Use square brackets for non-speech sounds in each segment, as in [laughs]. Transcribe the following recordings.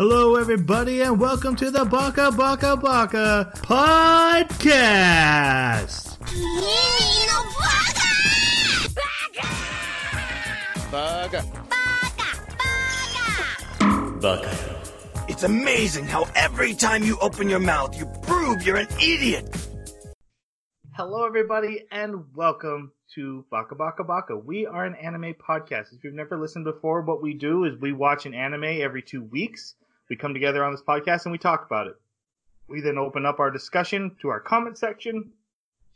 Hello, everybody, and welcome to the Baka Baka Baka podcast. Bugger. Baka. It's amazing how every time you open your mouth, you prove you're an idiot. Hello, everybody, and welcome to Baka Baka Baka. We are an anime podcast. If you've never listened before, what we do is we watch an anime every two weeks. We come together on this podcast and we talk about it. We then open up our discussion to our comment section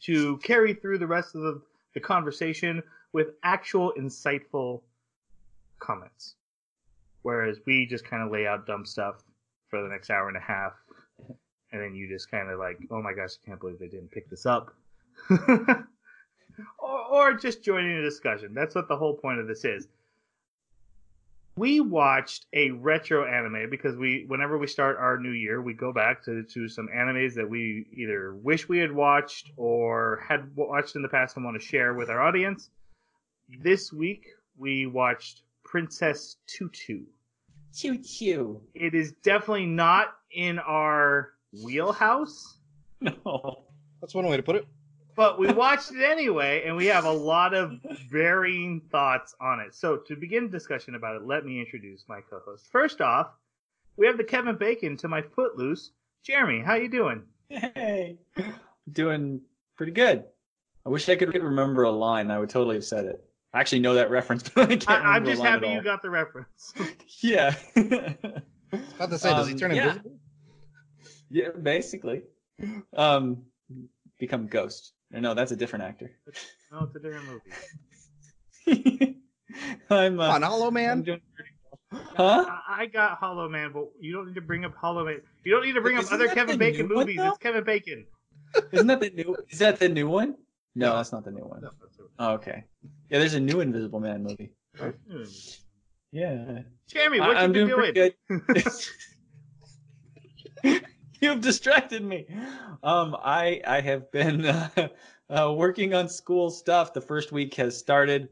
to carry through the rest of the, the conversation with actual insightful comments. Whereas we just kind of lay out dumb stuff for the next hour and a half. And then you just kind of like, oh my gosh, I can't believe they didn't pick this up. [laughs] or, or just joining a discussion. That's what the whole point of this is. We watched a retro anime because we, whenever we start our new year, we go back to, to some animes that we either wish we had watched or had watched in the past and want to share with our audience. This week we watched Princess Tutu. Choo choo. It is definitely not in our wheelhouse, [laughs] No. That's one way to put it. But we watched it anyway, and we have a lot of varying thoughts on it. So, to begin discussion about it, let me introduce my co-host. First off, we have the Kevin Bacon to my footloose, Jeremy. How you doing? Hey. Doing pretty good. I wish I could remember a line. I would totally have said it. I actually know that reference, [laughs] but I can't I, remember I'm a just line happy at you got the reference. [laughs] Yeah. About to say, does he Um, turn yeah. invisible? yeah, basically. Um, become Ghost. No, that's a different actor. no, it's a different movie. [laughs] I'm, uh, on, Hollow I'm Man. doing well. Huh? I I got Hollow Man, but you don't need to bring up Hollow Man. You don't need to bring up Isn't other Kevin Bacon new one, movies. It's Kevin Bacon. Isn't that the new? Is that the new one? No, No. that's not the new one. No, Oh, okay. Yeah, there's a new Invisible Man movie. Hmm. Yeah. Jeremy, I- what I'm you doing doing? good. [laughs] [laughs] [laughs] You've distracted me. Um, I I have been [laughs] uh, uh, working on school stuff. The first week has started.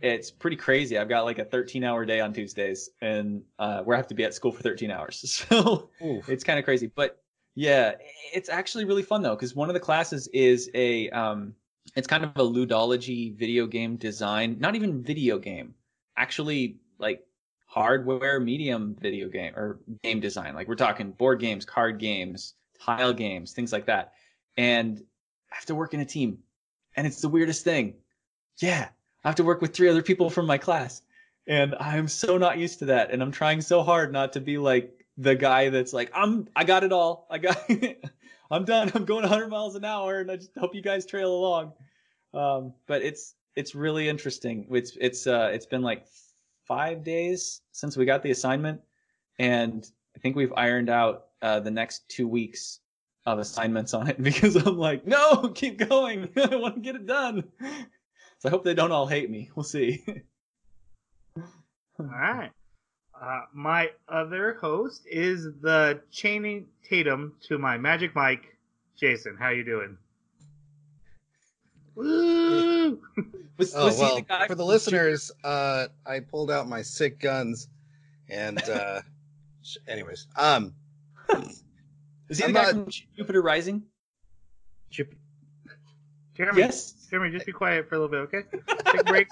It's pretty crazy. I've got like a 13 hour day on Tuesdays, and uh, where I have to be at school for 13 hours. [laughs] So it's kind of crazy. But yeah, it's actually really fun though, because one of the classes is a um, it's kind of a ludology video game design. Not even video game, actually like hardware medium video game or game design. Like we're talking board games, card games, tile games, things like that. And I have to work in a team. And it's the weirdest thing. Yeah. I have to work with three other people from my class. And I'm so not used to that. And I'm trying so hard not to be like the guy that's like, I'm I got it all. I got [laughs] I'm done. I'm going 100 miles an hour and I just hope you guys trail along. Um, but it's it's really interesting. It's it's uh it's been like five days since we got the assignment, and I think we've ironed out uh, the next two weeks of assignments on it [laughs] because I'm like, no, keep going. [laughs] I want to get it done. So I hope they don't all hate me. We'll see. [laughs] All right. Uh, my other host is the Channing Tatum to my Magic Mike, Jason. How you doing? Woo! Was, Oh was he well, the guy for the listeners, uh, I pulled out my sick guns, and [laughs] uh, anyways, um, Is he the I'm guy not- from Jupiter Rising? Chip- Jeremy, Yes. Jeremy, just be quiet for a little bit, okay? [laughs] Take a break.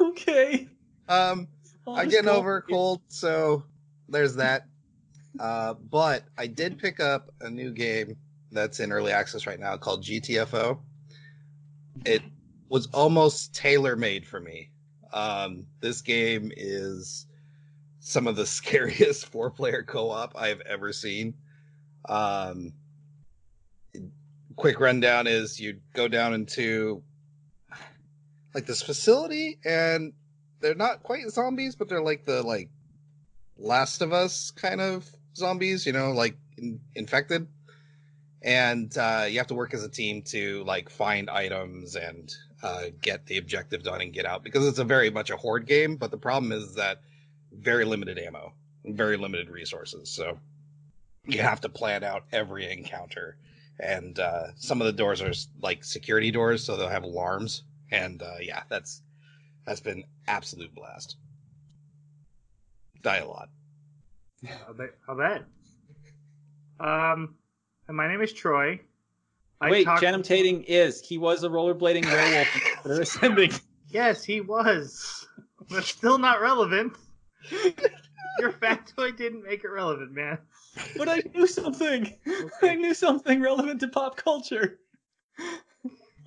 okay. um, I'll I'm getting go over a cold, so there's that. Uh, but I did pick up a new game that's in early access right now called GTFO. It was almost tailor made for me. Um, this game is some of the [laughs] scariest four player co op I have ever seen. Um, quick rundown is you go down into like this facility and they're not quite zombies, but they're like the like Last of Us kind of zombies, you know, like in, infected. And uh, you have to work as a team to like find items and uh, get the objective done and get out because it's a very much a horde game. But the problem is that very limited ammo, very limited resources. So you have to plan out every encounter. And uh, some of the doors are like security doors, so they'll have alarms. And uh, yeah, that's that's been absolute blast. Die a lot. I'll bet. Bet. Um, and my name is Troy. I Wait, talked- Channing Tatum is. He was a rollerblading werewolf. They're ascending. [laughs] Yes, he was, but still not relevant. Your factoid didn't make it relevant, man. But I knew something. I knew something relevant to pop culture.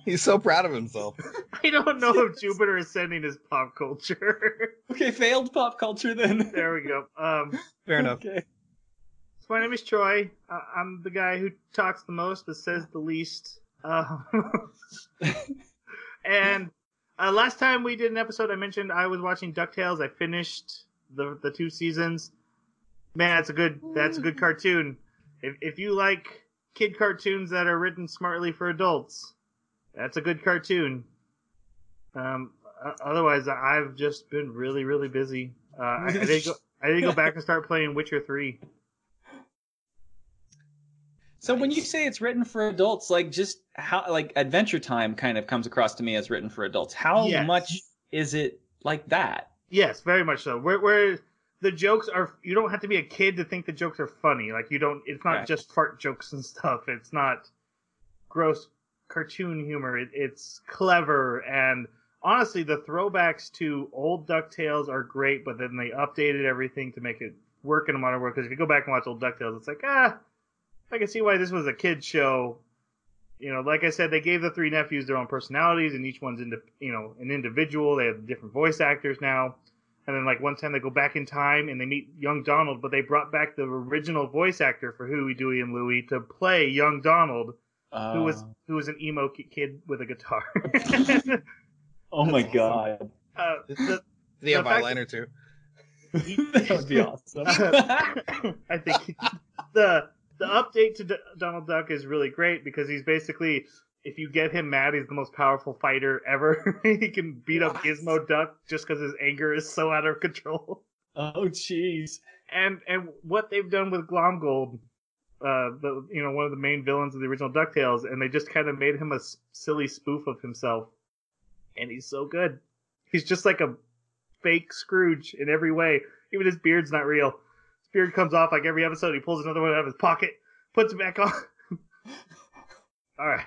He's so proud of himself. I don't know if Jupiter Ascending is pop culture. Okay, failed pop culture then. there we go. Um, Fair enough. Okay. So my name is Troy. Uh, I'm the guy who talks the most but says the least. Uh, [laughs] and uh, last time we did an episode, I mentioned I was watching Ducktales. I finished the the two seasons. Man, that's a good that's a good cartoon. If if you like kid cartoons that are written smartly for adults, that's a good cartoon. Um, otherwise, I've just been really really busy. Uh, I, I did go I did go back and start playing Witcher three. So when you say it's written for adults, like just how like Adventure Time kind of comes across to me as written for adults. How Yes. much is it like that? Yes, very much so. Where where the jokes are, you don't have to be a kid to think the jokes are funny. Like you don't. It's not Right. just fart jokes and stuff. It's not gross cartoon humor. It, it's clever and honestly, the throwbacks to old Ducktales are great. But then they updated everything to make it work in a modern world. Because if you go back and watch old Ducktales, it's like ah, I can see why this was a kid show. You know, like I said, they gave the three nephews their own personalities, and each one's into you know an individual. They have different voice actors now. And then like one time they go back in time and they meet young Donald, but they brought back the original voice actor for Huey, Dewey, and Louie to play young Donald, who was Uh, who was an emo kid with a guitar. [laughs] [laughs] oh my god, uh, the, Did [laughs] he have The fact- eyeliner too? that would be awesome. I think the the update to D- Donald Duck is really great because he's basically if you get him mad, he's the most powerful fighter ever. [laughs] he can beat up Gizmo Duck just because his anger is so out of control. [laughs] oh jeez. and and what they've done with Glomgold, uh, the you know one of the main villains of the original Ducktales, and they just kind of made him a s- silly spoof of himself, and he's so good. He's just like a fake Scrooge in every way. Even his beard's not real. His beard comes off like every episode. He pulls another one out of his pocket, puts it back on. [laughs] All right.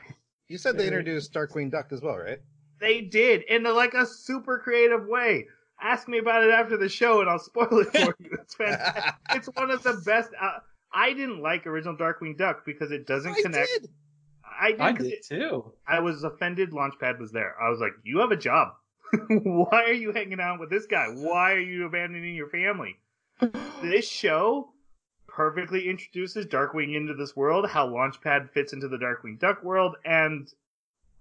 You said they introduced Darkwing Duck as well, right? They did in a, like a super creative way. Ask me about it after the show, and I'll spoil it for you. It's fantastic. [laughs] it's one of the best. Uh, I didn't like original Darkwing Duck because it doesn't I connect. did. I did. I 'cause did it- too. I was offended. Launchpad was there. I was like, "You have a job. [laughs] Why are you hanging out with this guy? Why are you abandoning your family?" [laughs] This show perfectly introduces Darkwing into this world, how Launchpad fits into the Darkwing Duck world, and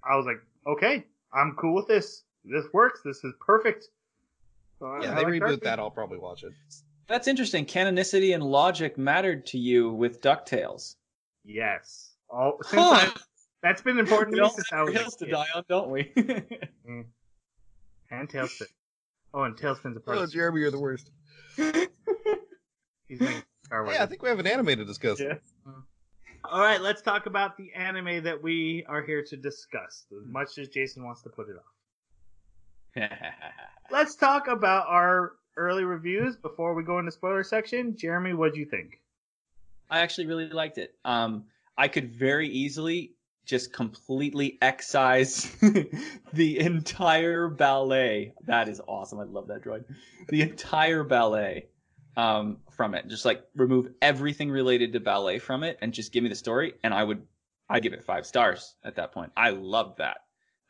I was like, "Okay, I'm cool with this. This works. This is perfect." So Yeah, I they like reboot Darkwing. that. I'll probably watch it. That's interesting. Canonicity and logic mattered to you with Ducktales. Yes. All since Huh. I, that's been important We to me all since I have was a hills to die on, don't we? [laughs] Mm. And TaleSpin. Oh, and TaleSpin's a part Oh, of Jeremy, you're the worst. [laughs] He's making Star Wars. Yeah, I think we have an anime to discuss. Yeah. All right, let's talk about the anime that we are here to discuss. As much as Jason wants to put it off, [laughs] let's talk about our early reviews before we go into spoiler section. Jeremy, what do you think? I actually really liked it. Um, I could very easily just completely excise [laughs] the entire ballet. That is awesome. I love that droid. The entire ballet um, from it. Just like remove everything related to ballet from it and just give me the story, and I would I give it five stars at that point. I loved that.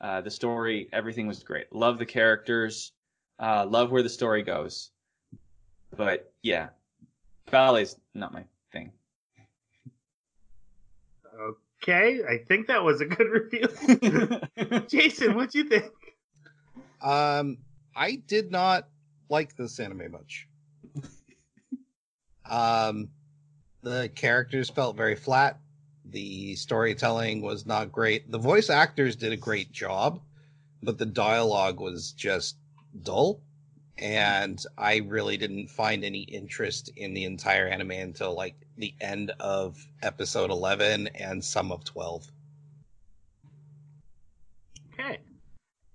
Uh, the story, everything was great. Love the characters. Uh, love where the story goes. But yeah, ballet's not my thing. Okay, I think that was a good [laughs] review. [laughs] Jason, what do you think? Um, I did not like this anime much. Um, the characters felt very flat. The storytelling was not great. The voice actors did a great job, but the dialogue was just dull. And I really didn't find any interest in the entire anime until like the end of episode 11 and some of 12. Okay.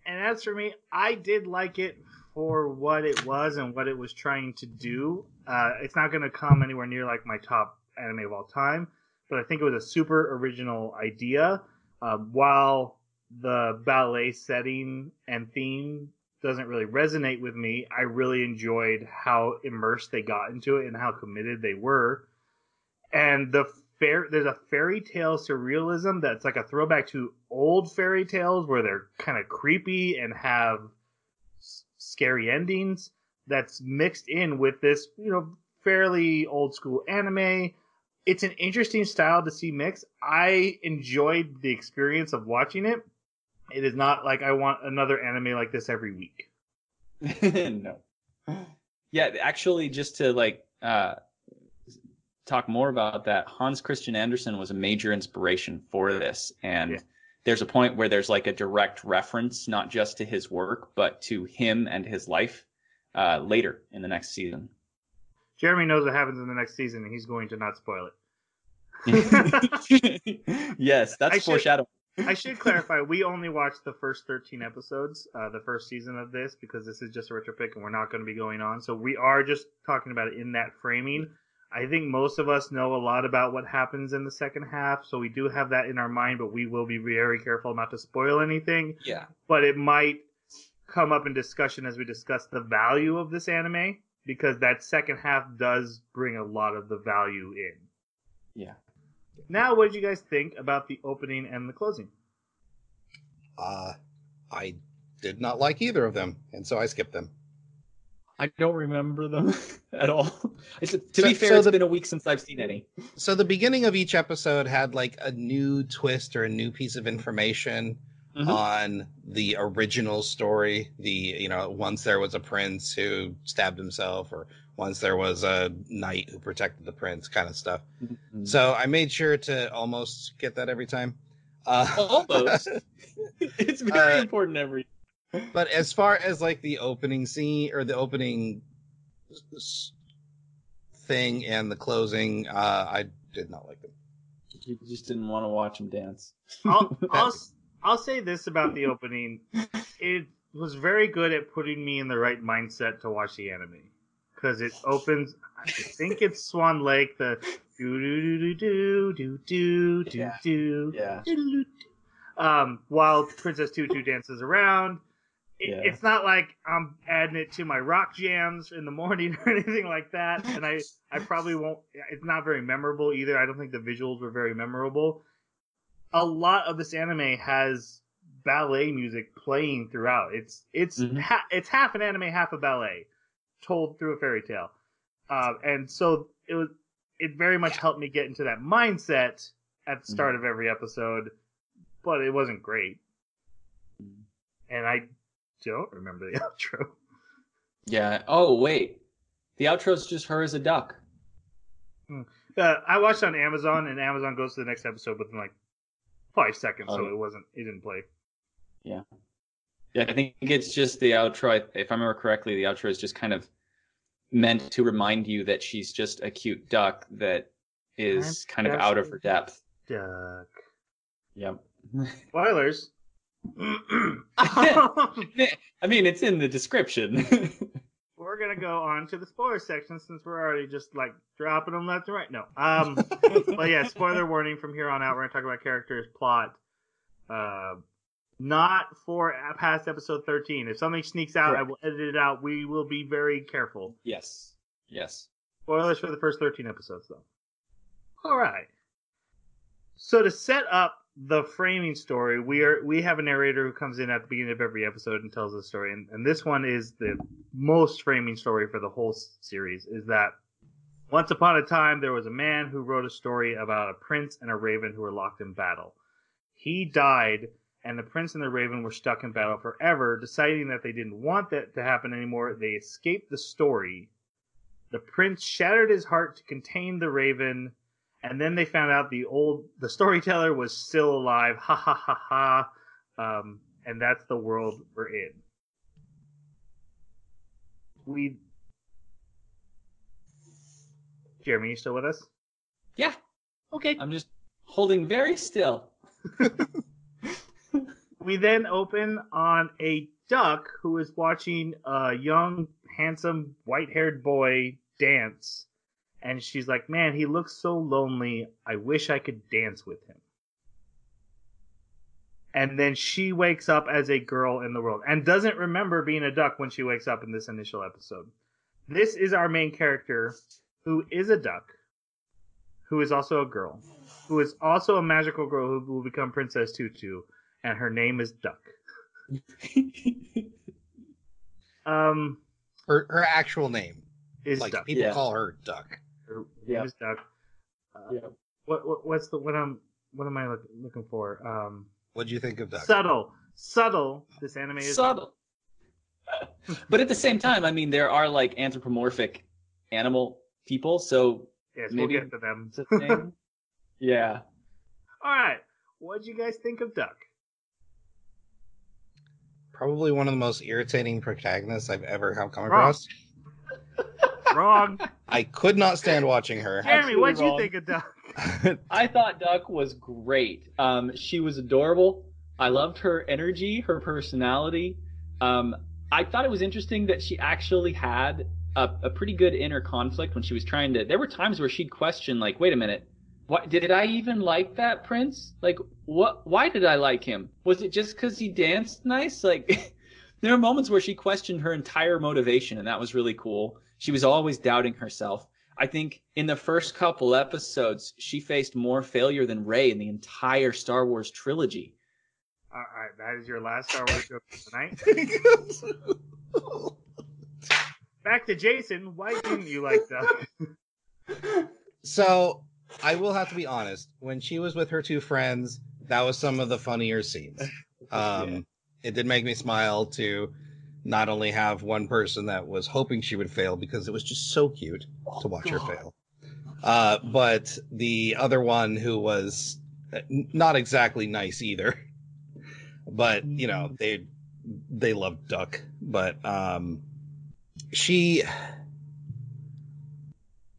And as for me, I did like it for what it was and what it was trying to do. Uh, it's not going to come anywhere near like my top anime of all time, but I think it was a super original idea. Uh, while the ballet setting and theme doesn't really resonate with me, I really enjoyed how immersed they got into it and how committed they were. And the fair, there's a fairy tale surrealism that's like a throwback to old fairy tales where they're kind of creepy and have scary endings. That's mixed in with this, you know, fairly old school anime. It's an interesting style to see mix. I enjoyed the experience of watching it. It is not like I want another anime like this every week. [laughs] no. Yeah, actually, just to like uh, talk more about that, Hans Christian Andersen was a major inspiration for this, and Yeah. There's a point where there's like a direct reference, not just to his work, but to him and his life uh, later in the next season. Jeremy knows what happens in the next season, and he's going to not spoil it. [laughs] [laughs] yes, that's I should- foreshadowing. I should clarify, we only watched the first 13 episodes, uh, the first season of this, because this is just a retro pick and we're not going to be going on. So we are just talking about it in that framing. I think most of us know a lot about what happens in the second half, so we do have that in our mind, but we will be very careful not to spoil anything. Yeah. But it might come up in discussion as we discuss the value of this anime, because that second half does bring a lot of the value in. Yeah. Now, what did you guys think about the opening and the closing? Uh, I did not like either of them, and so I skipped them. I don't remember them [laughs] at all. It's, to So- be fair, so it's the- been a week since I've seen any. So the beginning of each episode had like a new twist or a new piece of information Mhm. on the original story. The you know once there was a prince who stabbed himself, or once there was a knight who protected the prince, kind of stuff. Mhm. So I made sure to almost get that every time. Uh, Almost. [laughs] [laughs] it's very Uh, important every. But as far as like the opening scene or the opening thing and the closing, uh, I did not like them. You just didn't want to watch him dance. I'll, [laughs] I'll, I'll say this about the opening. It was very good at putting me in the right mindset to watch the anime. Because it opens, I think it's Swan Lake, the do do do do do do do Yeah. do Yeah. do um, while Princess Tutu dances around. Yeah. It's not like I'm adding it to my rock jams in the morning [laughs] or anything like that. And I, I probably won't. It's not very memorable either. I don't think the visuals were very memorable. A lot of this anime has ballet music playing throughout. It's it's Mhm. ha- it's half an anime, half a ballet, told through a fairy tale. Uh, and so it was. It very much helped me get into that mindset at the start of every episode, but it wasn't great. And I don't remember the [laughs] outro. Yeah. Oh wait, the outro is just her as a duck. Uh, I watched on Amazon, and Amazon goes to the next episode within like five seconds, so Oh. it wasn't. It didn't play. Yeah, Yeah, I think it's just the outro. If I remember correctly, the outro is just kind of meant to remind you that she's just a cute duck that is kind of out of her depth. Duck. Yep. [laughs] Spoilers. I mean, it's in the description. [laughs] we're gonna go on to the spoiler section since we're already just like dropping them left and right. No. Um. [laughs] but yeah, spoiler warning from here on out. We're gonna talk about characters, plot. Uh, not for past episode thirteen. If something sneaks out, I will edit it out. We will be very careful. yes. Yes. Spoilers for the first 13 episodes, though. All right. So to set up the framing story, we are we have a narrator who comes in at the beginning of every episode and tells the story, and, and this one is the most framing story for the whole series. Is that once upon a time there was a man who wrote a story about a prince and a raven who were locked in battle. He died, and the prince and the raven were stuck in battle forever. Deciding that they didn't want that to happen anymore, they escaped the story the prince shattered his heart to contain the raven and then they found out the old the storyteller was still alive. Ha ha ha ha. Um, and that's the world we're in. We jeremy you still with us? Yeah. okay. I'm just holding very still. [laughs] [laughs] we then open on a duck who is watching a young, handsome, white-haired boy dance, and she's like, "Man, he looks so lonely. I wish I could dance with him." And then she wakes up as a girl in the world and doesn't remember being a duck when she wakes up in this initial episode. This is our main character who is a duck, who is also a girl, who is also a magical girl who will become Princess Tutu, and her name is Duck. [laughs] Um, Her her actual name, is like Duck. people Yeah. call her Duck. Her name Yeah. is Duck. Uh, Yeah. what, what what's the what I'm what am I look, looking for? Um, What do you think of Duck? subtle, subtle. This anime is Subtle. [laughs] but at the same time, I mean, there are like anthropomorphic animal people, so Yes, maybe we'll get to them. it's a thing. [laughs] yeah. All right, what'd you guys think of Duck? Probably one of the most irritating protagonists I've ever have come Wrong. across. [laughs] Wrong, I could not stand watching her. Jeremy. What'd you think of Duck? [laughs] I thought Duck was great. Um, she was adorable. I loved her energy, her personality. Um, I thought it was interesting that she actually had a, a pretty good inner conflict when she was trying to. There were times where she'd question, like, "Wait a minute, what did I even like that prince? Like, what? Why did I like him? Was it just because he danced nice? [laughs] Like, [laughs] there were moments where she questioned her entire motivation, and that was really cool. She was always doubting herself. I think in the first couple episodes, she faced more failure than Rey in the entire Star Wars trilogy. All right, that is your last Star Wars joke for tonight. [laughs] Back to Jason. Why didn't you like Duck? so I will have to be honest. When she was with her two friends, that was some of the funnier scenes. [laughs] Um, Yeah. It did make me smile to not only have one person that was hoping she would fail because it was just so cute to watch her fail, uh, but the other one who was uh, not exactly nice either. But you know they they loved Duck, but um, she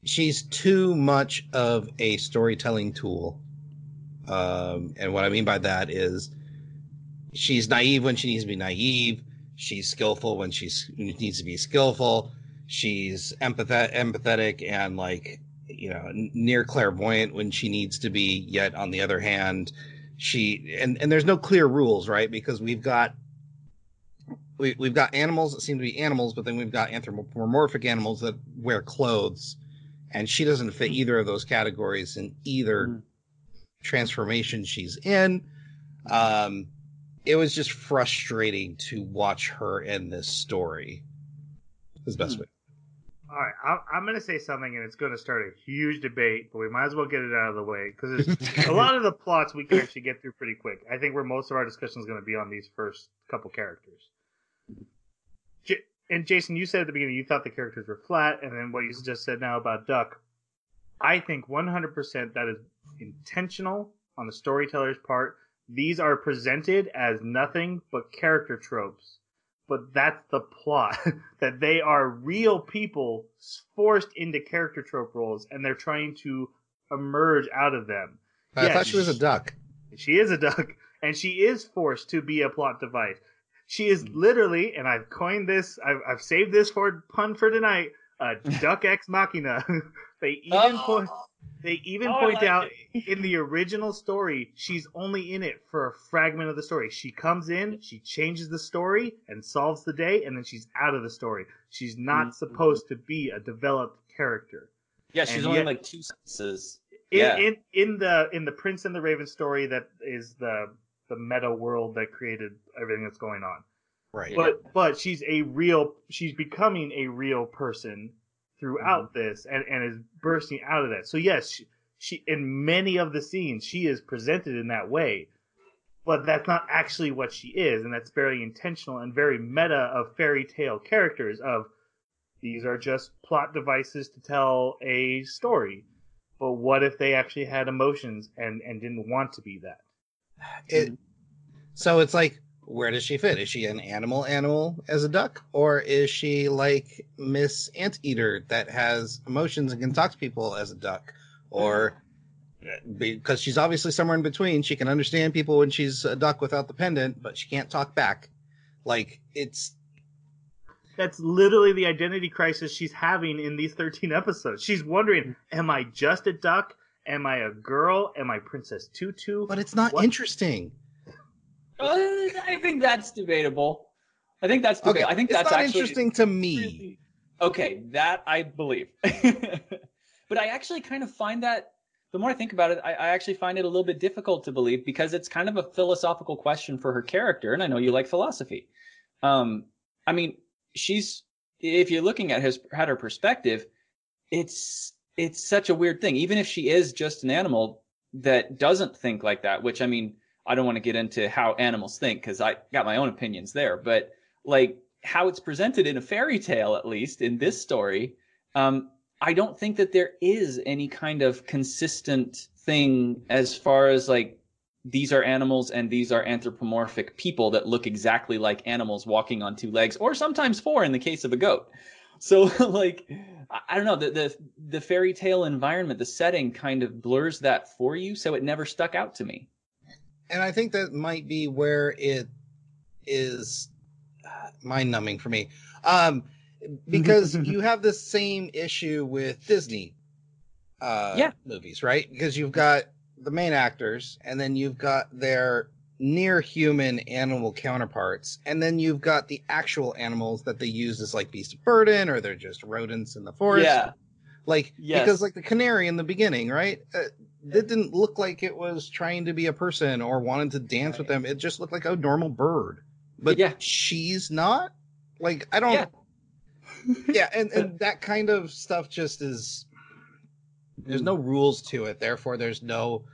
she's too much of a storytelling tool. Um, and what I mean by that is she's naive when she needs to be naive. She's skillful when she needs to be skillful. She's empathetic, empathetic and like, you know, near clairvoyant when she needs to be. Yet on the other hand, she, and, and there's no clear rules, right? Because we've got, we, we've got animals that seem to be animals, but then we've got anthropomorphic animals that wear clothes and she doesn't fit either of those categories in either Mm. transformation she's in. Um, it was just frustrating to watch her in this story. Is the best Hmm. way. All right, I'm, I'm going to say something, and it's going to start a huge debate, but we might as well get it out of the way because [laughs] a lot of the plots we can actually get through pretty quick. I think where most of our discussion is going to be on these first couple characters. J- and Jason, you said at the beginning you thought the characters were flat, and then what you just said now about Duck, I think 100% that is intentional on the storyteller's part. These are presented as nothing but character tropes but that's the plot [laughs] that they are real people forced into character trope roles and they're trying to emerge out of them. I Yeah, thought she was a duck. she is a duck [laughs] and she is forced to be a plot device. She is hmm. literally and i've coined this i've, I've saved this for pun for tonight a [laughs] duck ex machina. They even oh. point they even Oh, point like out it. [laughs] in the original story, she's only in it for a fragment of the story. She comes in, she changes the story and solves the day, and then she's out of the story. She's not Mhm. supposed to be a developed character. Yeah, she's And only yet- like two sentences. In, Yeah. in in the in the Prince and the Raven story, that is the the meta world that created everything that's going on. Right. But but she's a real she's becoming a real person throughout Mm-hmm. this and, and is bursting out of that. So yes, she, she in many of the scenes she is presented in that way. But that's not actually what she is, and that's very intentional and very meta of fairy tale characters of these are just plot devices to tell a story. But what if they actually had emotions and, and didn't want to be that? it, so it's like, where does she fit? Is she an animal animal as a duck? Or is she like Miss Anteater that has emotions and can talk to people as a duck? Or because she's obviously somewhere in between, she can understand people when she's a duck without the pendant, but she can't talk back. Like it's That's literally the identity crisis she's having in these 13 episodes. She's wondering, am I just a duck? Am I a girl? Am I Princess Tutu? but it's not What? interesting. Uh, I think that's debatable. I think that's Okay. I think it's that's actually interesting to me. Okay, that I believe. [laughs] but I actually kind of find that the more I think about it, I, I actually find it a little bit difficult to believe because it's kind of a philosophical question for her character, and I know you like philosophy. Um, I mean, she's if you're looking at his at her perspective, it's it's such a weird thing. Even if she is just an animal that doesn't think like that, which I mean, I don't want to get into how animals think because I got my own opinions there, but like how it's presented in a fairy tale, at least in this story, um, I don't think that there is any kind of consistent thing as far as like these are animals and these are anthropomorphic people that look exactly like animals walking on two legs, or sometimes four in the case of a goat. [laughs] So like I- don't know the the the fairy tale environment, the setting kind of blurs that for you, so it never stuck out to me. And I think that might be where it is mind numbing for me. Um, [laughs] because you have the same issue with Disney uh, Yeah. movies, right? Because you've got the main actors, and then you've got their near human animal counterparts, and then you've got the actual animals that they use as like beasts of burden, or they're just rodents in the forest. Yeah, Like Yes. because like the canary in the beginning, right? Uh, it didn't look like it was trying to be a person or wanted to dance with them. It just looked like a normal bird. But Yeah. she's not. Like I don't. Yeah. [laughs] Yeah, and and that kind of stuff just is. There's no hmm. rules to it, therefore there's no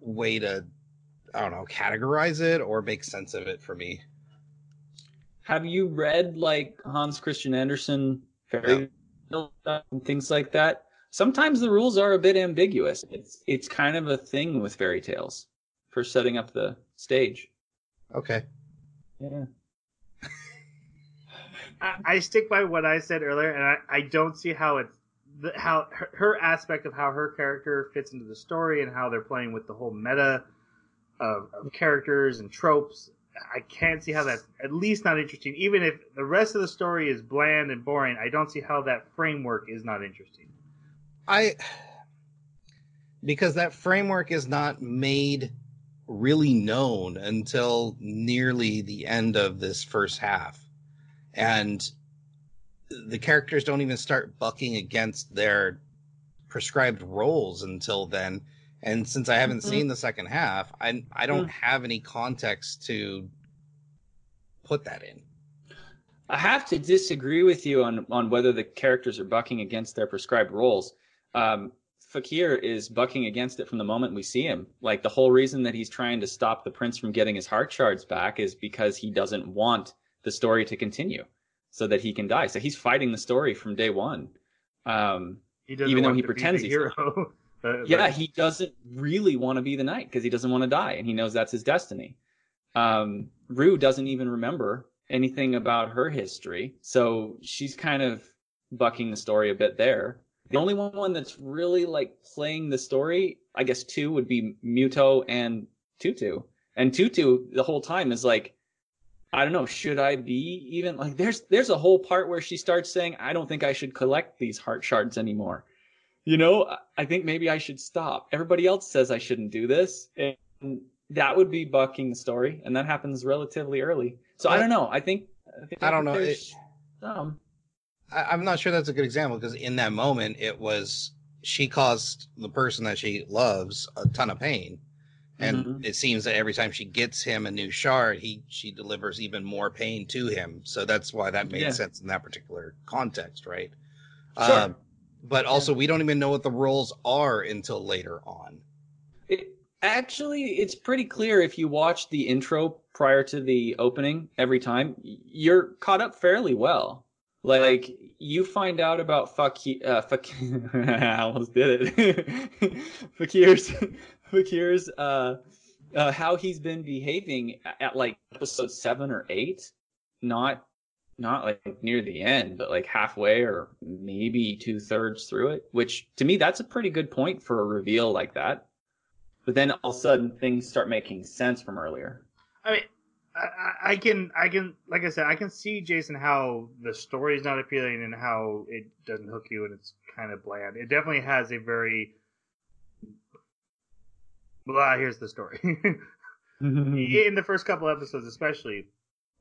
way to, I don't know, categorize it or make sense of it for me. Have you read like Hans Christian Andersen fairy stuff and things like that? Sometimes the rules are a bit ambiguous. It's it's kind of a thing with fairy tales for setting up the stage. Okay. Yeah. [laughs] I, I stick by what I said earlier, and I, I don't see how it's the, how her, her aspect of how her character fits into the story and how they're playing with the whole meta of, of characters and tropes. I can't see how that's at least not interesting. Even if the rest of the story is bland and boring, I don't see how that framework is not interesting. I because that framework is not made really known until nearly the end of this first half. And the characters don't even start bucking against their prescribed roles until then. And since I haven't Mhm. seen the second half, I I don't have any context to put that in. I have to disagree with you on on whether the characters are bucking against their prescribed roles. Um, Fakir is bucking against it from the moment we see him. Like the whole reason that he's trying to stop the prince from getting his heart shards back is because he doesn't want the story to continue, so that he can die. So he's fighting the story from day one. Um, Even though he pretends he's hero. Uh, [laughs] yeah, but- he doesn't really want to be the knight because he doesn't want to die, and he knows that's his destiny. Um, Rue doesn't even remember anything about her history, so she's kind of bucking the story a bit there. The only one that's really like playing the story, I guess, two would be Mytho and Tutu, and Tutu the whole time is like, I don't know, should I be even like? There's there's a whole part where she starts saying, I don't think I should collect these heart shards anymore you know, I- think maybe I should stop. Everybody else says I shouldn't do this. And that would be bucking the story. And that happens relatively early. So I don't know. I think, I, think I don't know. there's some. I, I'm not sure that's a good example because in that moment it was she caused the person that she loves a ton of pain, and Mhm. it seems that every time she gets him a new shard, he she delivers even more pain to him. So that's why that made Yeah. sense in that particular context, right? Sure. Um, but also, we don't even know what the roles are until later on. It, actually, it's pretty clear if you watch the intro prior to the opening every time, you're caught up fairly well. Like you find out about Fakir, uh, [laughs] I almost did it. [laughs] Fakir's, [laughs] Fakir's, uh, uh, how he's been behaving at, at like episode seven or eight, not, not like near the end, but like halfway or maybe two thirds through it. Which to me, that's a pretty good point for a reveal like that. But then all of a sudden things start making sense from earlier. I mean, I, I- can, I can, like I said, I can see Jason how the story is not appealing and how it doesn't hook you and it's kind of bland. It definitely has a very blah. Here's the story. [laughs] [laughs] in the first couple episodes, especially,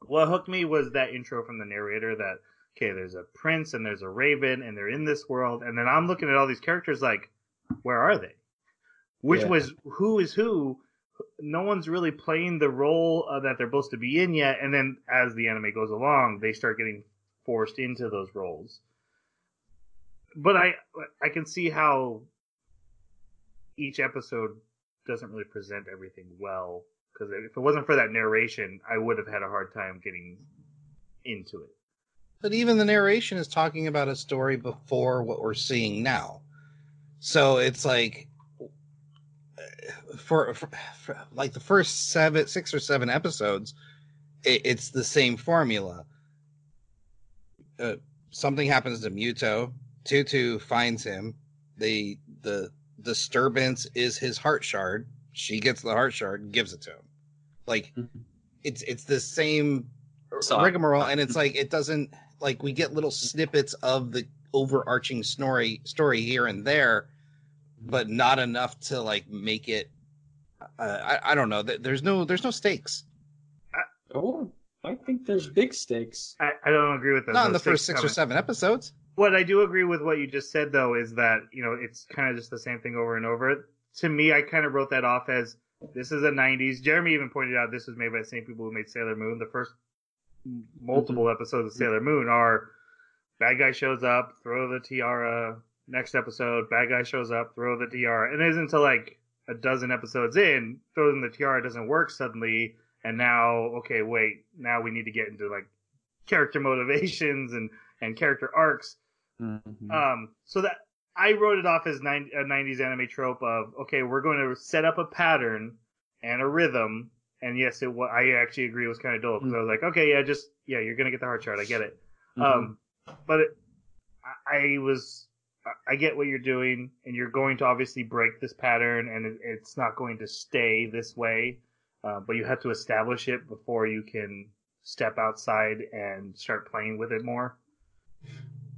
what hooked me was that intro from the narrator that okay, there's a prince and there's a raven and they're in this world, and then I'm looking at all these characters like, where are they? Which Yeah. was who is who? No one's really playing the role uh, that they're supposed to be in yet, and then as the anime goes along, they start getting forced into those roles. But I I can see how each episode doesn't really present everything well because if it wasn't for that narration, I would have had a hard time getting into it. But even the narration is talking about a story before what we're seeing now. So it's like for, for, for like the first seven, six or seven episodes, it, it's the same formula. Uh, something happens to Mytho. Tutu finds him. The the disturbance is his heart shard. She gets the heart shard and gives it to him. Like Mhm. it's it's the same So- rigmarole, and it's like it doesn't like we get little snippets of the overarching story story here and there, but not enough to like make it. Uh, I I don't know. There's no there's no stakes. oh, I think there's big stakes. I, I don't agree with that. Not in the first six or seven episodes. What I do agree with what you just said though is that you know it's kind of just the same thing over and over. To me, I kind of wrote that off as this is a '90s. Jeremy even pointed out this was made by the same people who made Sailor Moon. The first m- multiple episodes of Sailor Moon are bad guy shows up, throw the tiara. Next episode, bad guy shows up, throw the tiara, and it isn't until like a dozen episodes in, throwing the tiara doesn't work suddenly, and now okay, wait, now we need to get into like character [laughs] motivations and and character arcs. Mhm. Um, so that I wrote it off as 90, a 90s anime trope of okay, we're going to set up a pattern and a rhythm. And yes, it I actually agree it was kind of dull because I was like, okay, yeah, just yeah, you're gonna get the heart shard, I get it. Mhm. Um, but it, I, I was I- I get what you're doing, and you're going to obviously break this pattern, and it, it's not going to stay this way. Uh, but you have to establish it before you can step outside and start playing with it more.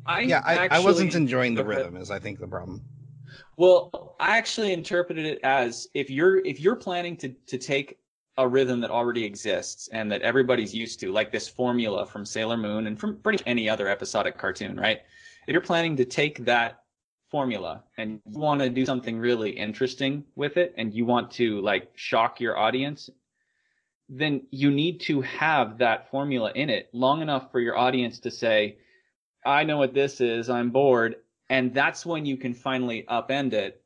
I yeah, I, I wasn't enjoying the rhythm. Is I think the problem. Well, I actually interpreted it as if you're if you're planning to to take a rhythm that already exists and that everybody's used to, like this formula from Sailor Moon and from pretty much any other episodic cartoon, right? If you're planning to take that formula and you want to do something really interesting with it and you want to like shock your audience, then you need to have that formula in it long enough for your audience to say, I know what this is, I'm bored, and that's when you can finally upend it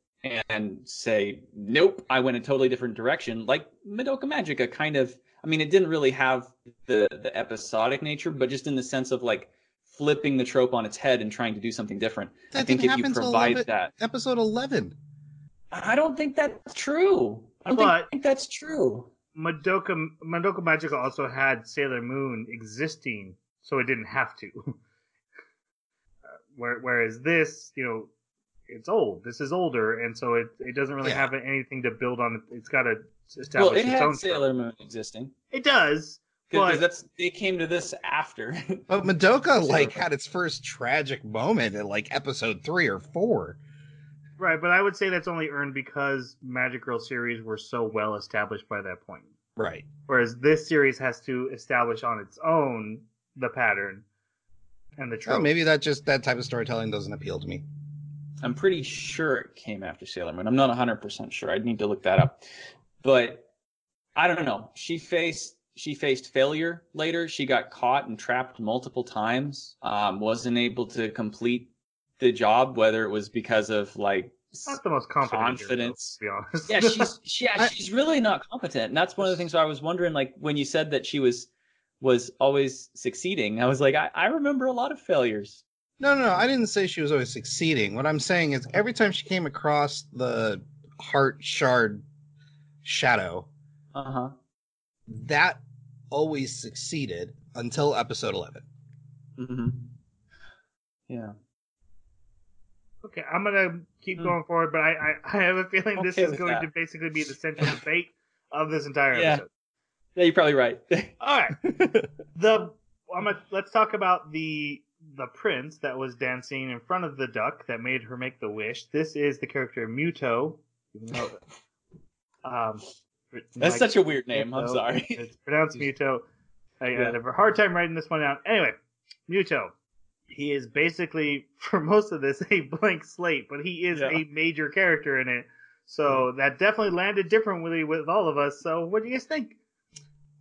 and say, nope, I went a totally different direction. Like Madoka Magica kind of, I mean, it didn't really have the, the episodic nature, but just in the sense of like flipping the trope on its head and trying to do something different. I think if you provide 11 that, Episode eleven. I don't think that's true. I don't But- think that's true. Madoka Madoka Magica also had Sailor Moon existing, so it didn't have to. [laughs] Uh, whereas this, you know, it's old. This is older, and so it it doesn't really Yeah. have anything to build on. It's got to establish Well, it its had own Sailor trope. Moon existing It does, because But- that's they came to this after. [laughs] But Madoka like had its first tragic moment in like episode three or four. right? But I would say that's only earned because Magic Girl series were so well established by that point. Right. Whereas this series has to establish on its own the pattern and the oh, trope. Well, maybe that just that type of storytelling doesn't appeal to me. I'm pretty sure it came after Sailor Moon. I'm not 100% sure. I'd need to look that up. But I don't know. She faced she faced failure later. She got caught and trapped multiple times. Um, wasn't able to complete the job, whether it was because of like not the most confident hero, confidence. to be honest. [laughs] yeah, she's she, yeah, she's really not competent. And that's one of the things I was wondering, like when you said that she was was always succeeding. I was like, I, I remember a lot of failures. No, no, no, I didn't say she was always succeeding. What I'm saying is every time she came across the heart shard shadow, Uh huh. that always succeeded until episode 11. Mm-hmm. Yeah. Okay, I'm gonna keep Hmm. going forward, but I, I, I have a feeling this is going that. to basically be the central debate of this entire Yeah. episode. Yeah, you're probably right. All right. [laughs] the I'm gonna, let's talk about the the prince that was dancing in front of the duck that made her make the wish. This is the character Mytho. [laughs] Um, That's like- such a weird name. I'm sorry. It's pronounced Muto. I Yeah. had a hard time writing this one out. Anyway, Mytho. He is basically, [laughs] for most of this, a blank slate, but he is Yeah. a major character in it. So that definitely landed differently with all of us. So what do you guys think?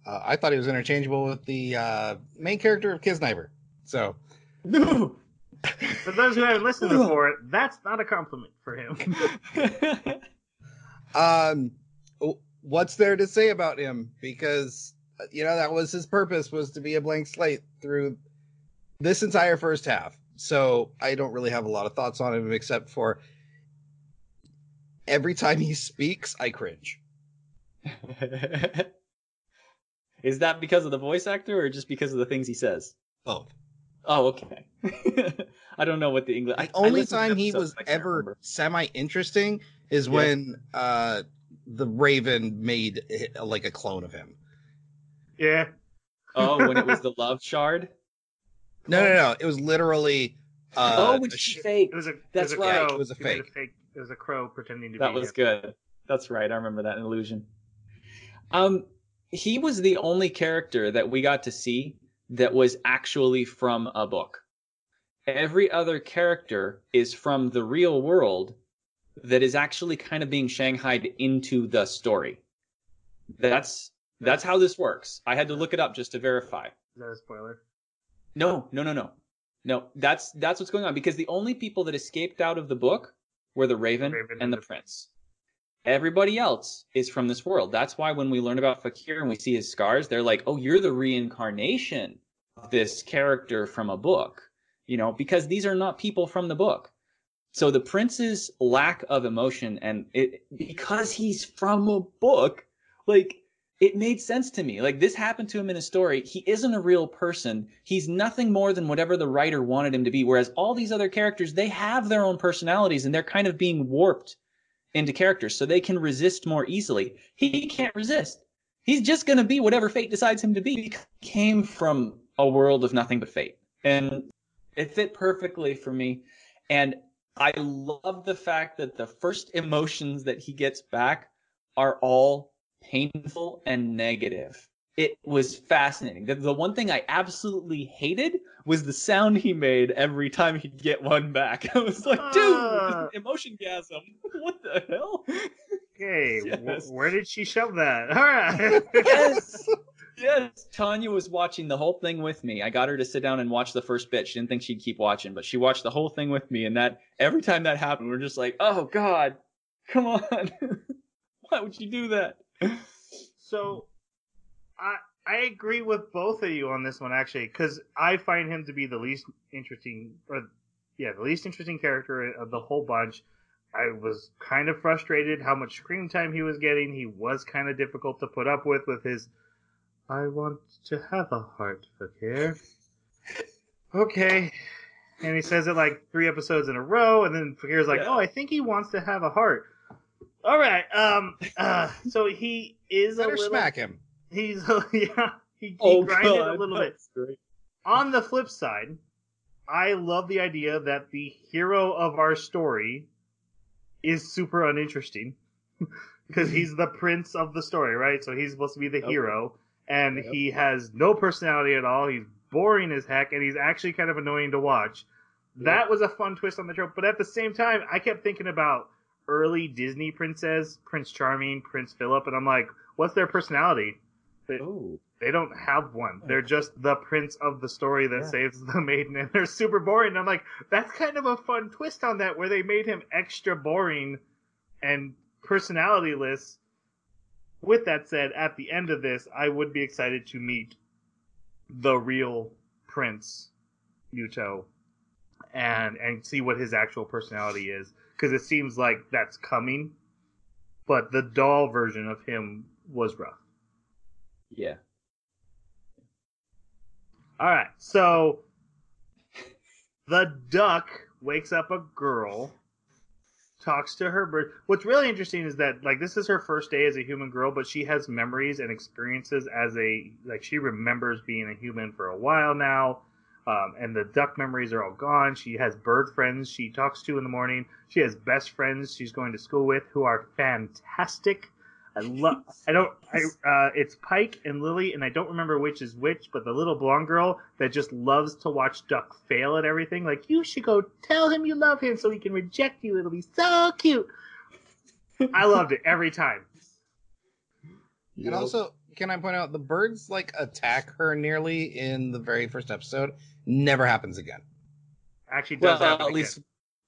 Uh, I thought he was interchangeable with the uh, main character of Kiznaiver. So No. For those who haven't listened before, that's not a compliment for him. [laughs] um w- what's there to say about him because you know that was his purpose was to be a blank slate through this entire first half so i don't really have a lot of thoughts on him except for every time he speaks i cringe [laughs] Is that because of the voice actor or just because of the things he says? both Oh, okay. [laughs] I don't know what the English. the I- only time he was but I can't ever semi interesting is Yeah. when uh the raven made like a clone of him Yeah. Oh, when it was the [laughs] love shard. no no no it was literally uh oh, when a she sh- faked. It was a That's it was a right. crow. It was a He made fake. It was a crow pretending to That be That was him. good. That's right. I remember that illusion. Um, he was the only character that we got to see that was actually from a book. Every other character is from the real world that is actually kind of being shanghaied into the story. That's that's how this works. I had to look it up just to verify. Is that a spoiler? No, no, no, no. No, that's that's what's going on because the only people that escaped out of the book were the Raven, Raven and the- Prince. Everybody else is from this world. That's why when we learn about Fakir and we see his scars, they're like, "Oh, you're the reincarnation of this character from a book." You know, because these are not people from the book. So the prince's lack of emotion and it because he's from a book, like it made sense to me. Like this happened to him in a story. He isn't a real person. He's nothing more than whatever the writer wanted him to be. Whereas all these other characters, they have their own personalities and they're kind of being warped into characters so they can resist more easily. He can't resist. He's just going to be whatever fate decides him to be he came from a world of nothing but fate. And it fit perfectly for me. And I love the fact that the first emotions that he gets back are all painful and negative. It was fascinating. The, the one thing I absolutely hated was the sound he made every time he'd get one back. [laughs] I was like, Ah. dude, emotion gasm. [laughs] What the hell? Okay, [laughs] wh- where did she shove that? All right. yes. Yes. Tanya was watching the whole thing with me. I got her to sit down and watch the first bit. She didn't think she'd keep watching, but she watched the whole thing with me. And that every time that happened, we're just like, oh God, come on. [laughs] Why would you do that? So, I I agree with both of you on this one actually, because I find him to be the least interesting, or yeah, the least interesting character of the whole bunch. I was kind of frustrated how much screen time he was getting. He was kind of difficult to put up with with his. I want to have a heart, Fakir. Okay. And he says it like three episodes in a row, and then Fakir's like, Yeah. "Oh, I think he wants to have a heart." All right. Um. Uh. So he is a better little. smack him He's [laughs] yeah. He, he Oh, grinded God, a little bit. great. On the flip side, I love the idea that the hero of our story is super uninteresting [laughs] because he's the prince of the story, right? So he's supposed to be the Yep. hero, and Yep. he has no personality at all. He's boring as heck, and he's actually kind of annoying to watch. That was a fun twist on the trope, but at the same time, I kept thinking about early Disney princess, Prince Charming, Prince Philip, and I'm like, what's their personality? Oh. They don't have one. They're just the prince of the story that Yeah. saves the maiden, and they're super boring. And I'm like, that's kind of a fun twist on that, where they made him extra boring and personalityless. With that said, at the end of this, I would be excited to meet the real Prince Mytho and and see what his actual personality is, because it seems like that's coming. But the doll version of him was rough. Yeah. All right, so the duck wakes up a girl talks to her bird. What's really interesting is that like this is her first day as a human girl, but she has memories and experiences as a like she remembers being a human for a while now. Um, and the duck memories are all gone. She has bird friends she talks to in the morning. She has best friends she's going to school with who are fantastic. I love. I don't. I. Uh, it's Pike and Lily, and I don't remember which is which. But the little blonde girl that just loves to watch Duck fail at everything. Like you should go tell him you love him so he can reject you. It'll be so cute. I loved it every time. And also, can I point out the birds like attack her nearly in the very first episode? Never happens again. Actually, well, does happen at again. least,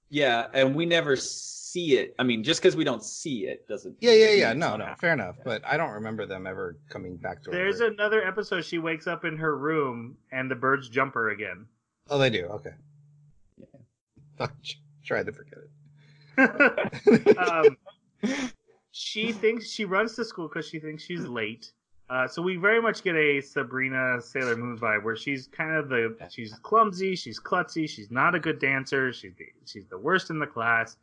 yeah, and we never see it. I mean, just because we don't see it doesn't. Yeah, yeah, yeah. No, no, fair enough. But I don't remember them ever coming back to her. There's another episode. She wakes up in her room and the birds jump her again. Oh, they do. Okay. Yeah. [laughs] I tried to forget it. [laughs] um, [laughs] she thinks she runs to school because she thinks she's late. Uh, so we very much get a Sabrina Sailor Moon vibe where she's kind of the she's clumsy, she's klutzy, she's not a good dancer, she's the, she's the worst in the class.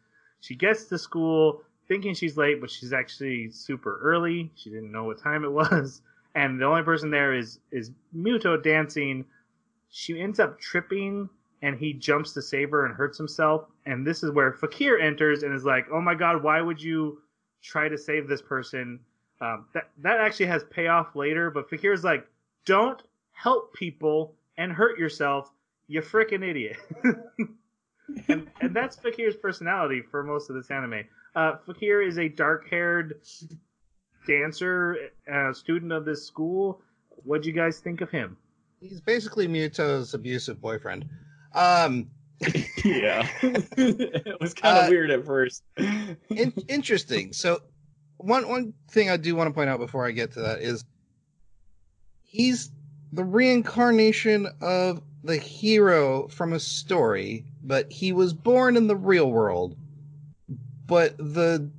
She gets to school thinking she's late, but she's actually super early. She didn't know what time it [laughs] was, and the only person there is is Mytho dancing. She ends up tripping and he jumps to save her and hurts himself. And this is where Fakir enters and is like, "Oh my God, why would you try to save this person?" Um, that that actually has payoff later, but Fakir's like, "Don't help people and hurt yourself, you frickin' idiot." [laughs] and and that's Fakir's personality for most of this anime. Uh, Fakir is a dark-haired dancer, uh, student of this school. What'd you guys think of him? He's basically Mytho's abusive boyfriend. Um, [laughs] yeah, [laughs] it was kind of Uh, weird at first. [laughs] in- interesting. So, one one thing I do want to point out before I get to that is he's the reincarnation of the hero from a story, but he was born in the real world. But the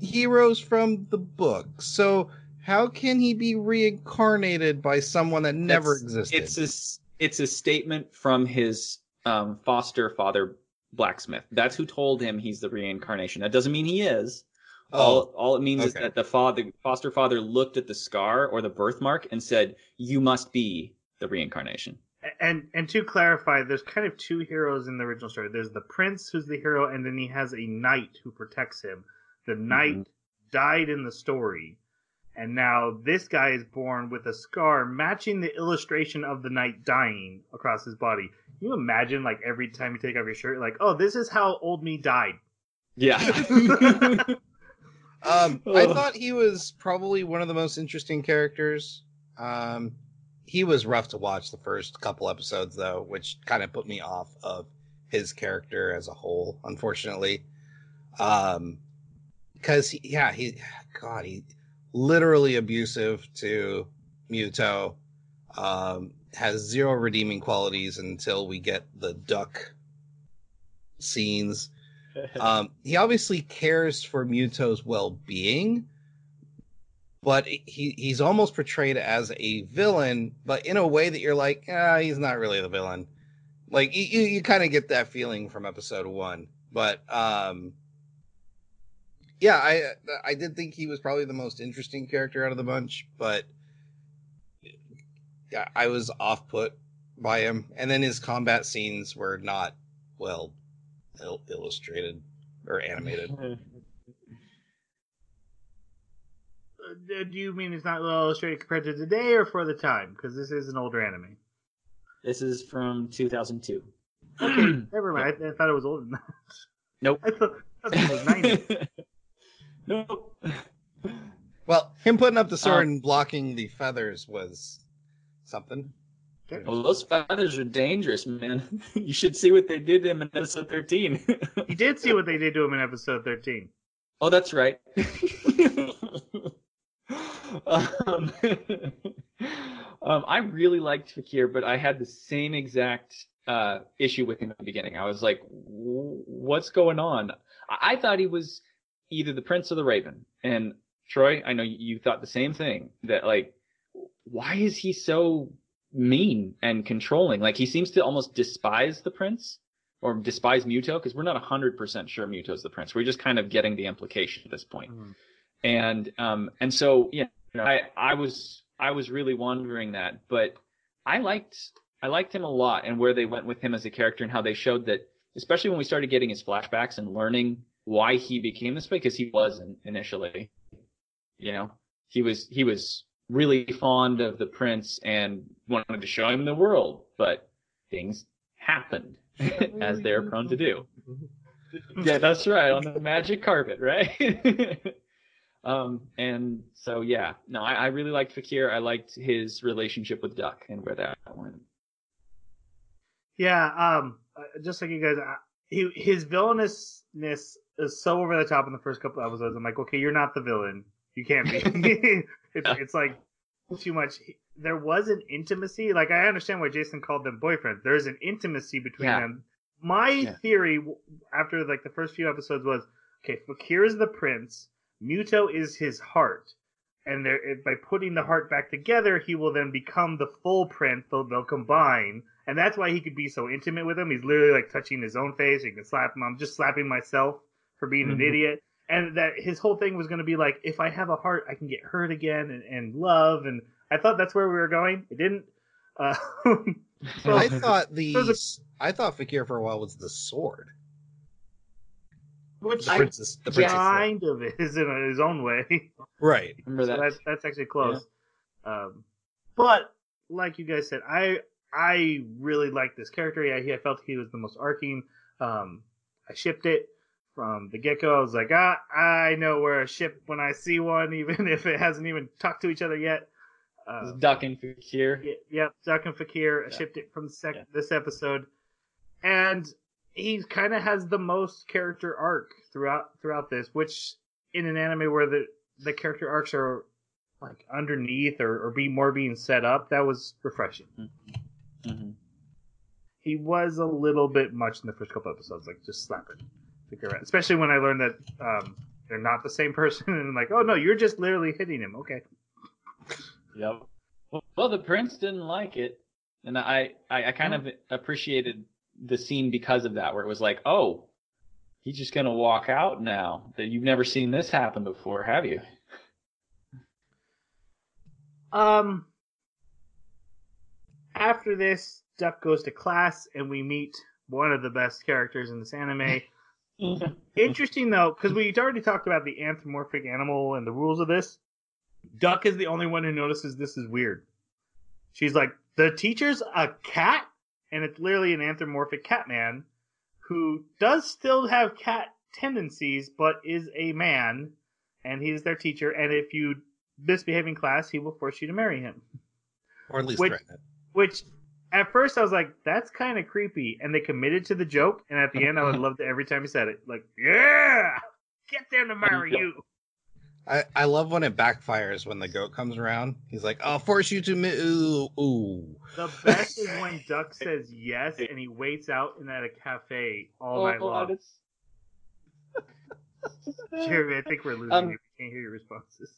heroes from the book. So how can he be reincarnated by someone that never It's- existed? It's a it's a statement from his um, foster father, blacksmith. That's who told him he's the reincarnation. That doesn't mean he is. All all it means is that the father foster father looked at the scar or the birthmark and said, "You must be the reincarnation." And and to clarify, there's kind of two heroes in the original story. There's the prince who's the hero, and then he has a knight who protects him. The knight died in the story, and now this guy is born with a scar matching the illustration of the knight dying across his body. Can you imagine, like every time you take off your shirt, like, oh, this is how old me died. Yeah. [laughs] Um, I thought he was probably one of the most interesting characters. Um, he was rough to watch the first couple episodes, though, which kind of put me off of his character as a whole, unfortunately. Um, because he, yeah, he, God, he literally abusive to Mytho. Um, has zero redeeming qualities until we get the duck scenes [laughs] um, he obviously cares for Mytho's well-being, but he he's almost portrayed as a villain, but in a way that you're like, ah, he's not really the villain. Like you, you, kind of get that feeling from episode one, but um, yeah, I I did think he was probably the most interesting character out of the bunch, but yeah, I was off put by him, and then his combat scenes were not well il- illustrated or animated. [laughs] Uh, do you mean it's not well illustrated compared to today, or for the time? Because this is an older anime. this is from 2002. Okay, [clears throat] never mind. I, I thought it was older than that. Nope. [laughs] I thought, I thought it was 90. [laughs] nope. Well, him putting up the sword Um, and blocking the feathers was something. Well, those feathers are dangerous, man. [laughs] you should see what they did to him in episode 13. You did see what they did to him in episode 13. oh, that's right. Um, [laughs] um, I really liked Fakir, but I had the same exact uh, issue with him in the beginning. I was like, "W- what's going on? I-, I thought he was either the prince or the raven. And Troy, I know you- thought the same thing that like, why is he so mean and controlling? Like he seems to almost despise the prince, or despise Mytho because we're not 100% sure Mytho's the prince. We're just kind of getting the implication at this point. Mhm. And um and so yeah, you know, I I was I was really wondering that, but I liked I liked him a lot and where they went with him as a character and how they showed that especially when we started getting his flashbacks and learning why he became this way because he wasn't initially. You know, he was he was really fond of the prince and wanted to show him the world, but things happened [laughs] as they're prone to do. Yeah, that's right, on the magic carpet, right? [laughs] um, and so yeah, no, I, I really liked Fakir. I liked his relationship with Duck and where that went. Yeah, um, uh, just like you guys, uh, he, his villainousness is so over the top in the first couple episodes. I'm like, okay, you're not the villain. You can't be. [laughs] [laughs] it's, it's like too much. There was an intimacy. Like I understand why Jason called them boyfriends. There's an intimacy between Yeah. them. My Yeah. theory after like the first few episodes was, okay, Fakir is the prince. Muto is his heart. And there, by putting the heart back together, he will then become the full prince. They'll, they'll combine, and that's why he could be so intimate with him. He's literally like touching his own face. He can slap him. I'm just slapping myself for being an Mhm. idiot. And that his whole thing was going to be like, if I have a heart, I can get hurt again and, and love. And I thought that's where we were going. It didn't. Uh, [laughs] so- I thought the There's I thought Fakir for a while was the sword. Which The I princess, the princess sword. kind of is in his own way. Right. [laughs] Remember So that's that's actually close. Um, but like you guys said, I I really liked this character. Yeah, he, I felt he was the most arcing. Um, I shipped it from the get go. I was like, ah, I know where a ship when I see one, [laughs] even if it hasn't even talked to each other yet. Uh, Duck and Fakir. y- Yep, Duck and Fakir. I shipped it from the sec- Yeah. this episode, and he kind of has the most character arc throughout throughout this, which in an anime where the the character arcs are like underneath or, or be more being set up, that was refreshing. hmm He was a little bit much in the first couple episodes, like just slapping Fakir around. Especially when I learned that um, they're not the same [laughs] person, and I'm like, oh no, you're just literally hitting him. Okay. Yep. Well, well, the prince didn't like it, and I, I, I kind of appreciated the scene because of that, where it was like, oh, he's just gonna walk out now. That you've never seen this happen before, have you? Um, after this, Duck goes to class, and we meet one of the best characters in this anime. [laughs] Interesting though, because we already talked about the anthropomorphic animal and the rules of this. Duck is the only one who notices this is weird. She's like, the teacher's a cat, and it's literally an anthropomorphic cat man who does still have cat tendencies, but is a man, and he's their teacher. And if you misbehave in class, he will force you to marry him. Or at least Wait. threaten it. Which at first I was like, that's kind of creepy, and they committed to the joke. And at the end, I would love to every time he said it, like, yeah, get them to marry [laughs] you. I, I love when it backfires when the goat comes around. He's like, I'll force you to mi- ooh ooh. The best is when [laughs] Duck says yes, and he waits out in at a cafe all night long. [laughs] Jeremy, I think we're losing Um, you. We can't hear your responses.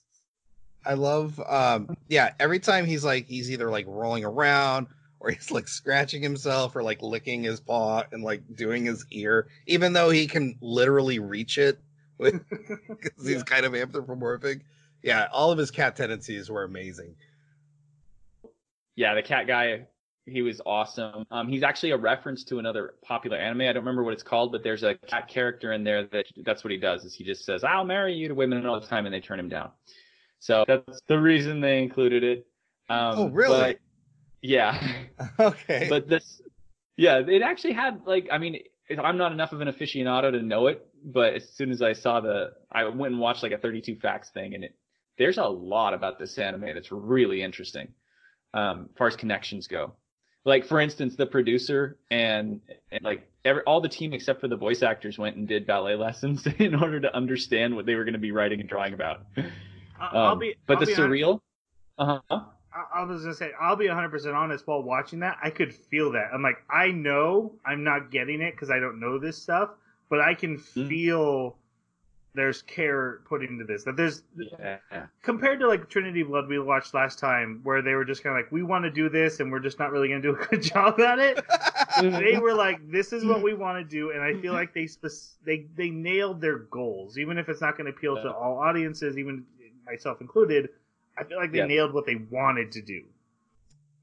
I love um yeah, every time he's like he's either like rolling around or he's like scratching himself or like licking his paw and like doing his ear, even though he can literally reach it because [laughs] he's kind of anthropomorphic. Yeah, all of his cat tendencies were amazing. yeah, the cat guy, he was awesome. Um, he's actually a reference to another popular anime. I don't remember what it's called, but there's a cat character in there that that's what he does. Is he just says, "I'll marry you" to women all the time, and they turn him down. So that's the reason they included it. Um, Oh, really? but- yeah, [laughs] okay. but this, yeah, it actually had like, I mean, it, I'm not enough of an aficionado to know it, but as soon as I saw the, I went and watched like a 32 facts thing, and it, there's a lot about this anime that's really interesting, um, as far as connections go. Like for instance, the producer and, and like every, all the team except for the voice actors went and did ballet lessons [laughs] in order to understand what they were going to be writing and drawing about. I- I'll Um, be, but I'll the surreal, uh huh. I I was gonna say, I'll be 100% honest. While watching that, I could feel that. I'm like, I know I'm not getting it because I don't know this stuff, but I can Mm. feel there's care put into this. That there's Yeah. compared to like Trinity Blood we watched last time, where they were just kind of like, we want to do this, and we're just not really gonna do a good [laughs] job at it. [laughs] they were like, "This is what we want to do," and I feel like they spec- they they nailed their goals, even if it's not going to appeal to all audiences, even myself included. I feel like they Yeah. nailed what they wanted to do.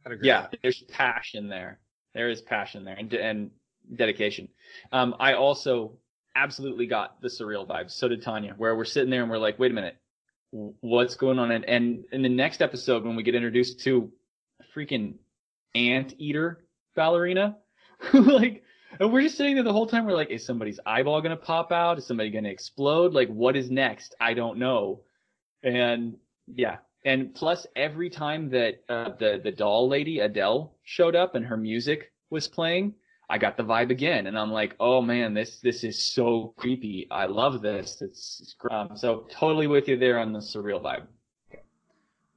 I'd agree. Yeah, there's passion there. There is passion there and and dedication. Um, I also absolutely got the surreal vibes. So did Tanya, where we're sitting there and we're like, wait a minute, what's going on? And, and in the next episode, when we get introduced to a freaking ant eater ballerina, [laughs] like, and we're just sitting there the whole time. We're like, is somebody's eyeball gonna pop out? Is somebody gonna explode? Like, what is next? I don't know. And yeah, and plus every time that uh, the the doll lady Adele showed up and her music was playing, I got the vibe again, and I'm like, oh man, this this is so creepy. I love this. It's, it's gr- um, so totally with you there on the surreal vibe.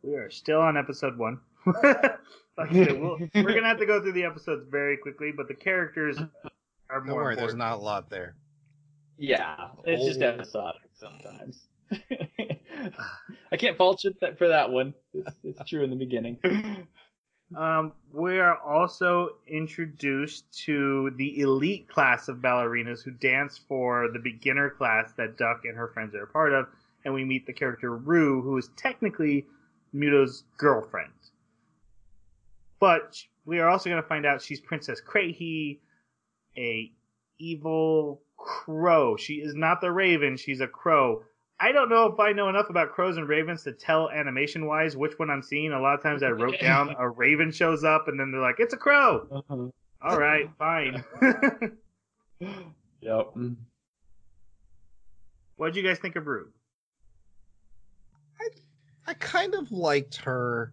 We are still on episode one. like I said, we'll, we're gonna have to go through the episodes very quickly, but the characters are Don't more worry, there's not a lot there. Yeah, it's just Oh. episodic sometimes. [laughs] [laughs] I can't fault you for that one. It's, it's true in the beginning. [laughs] Um, we are also introduced to the elite class of ballerinas who dance for the beginner class that Duck and her friends are a part of, and we meet the character Rue, who is technically Mytho's girlfriend. But we are also going to find out she's Princess Kraehe, a evil crow. She is not the Raven; she's a crow. I don't know if I know enough about crows and ravens to tell animation wise which one I'm seeing. A lot of times I wrote down a raven shows up and then they're like, it's a crow. Uh-huh. All right, fine. [laughs] Yep. what did you guys think of Rue? I kind of liked her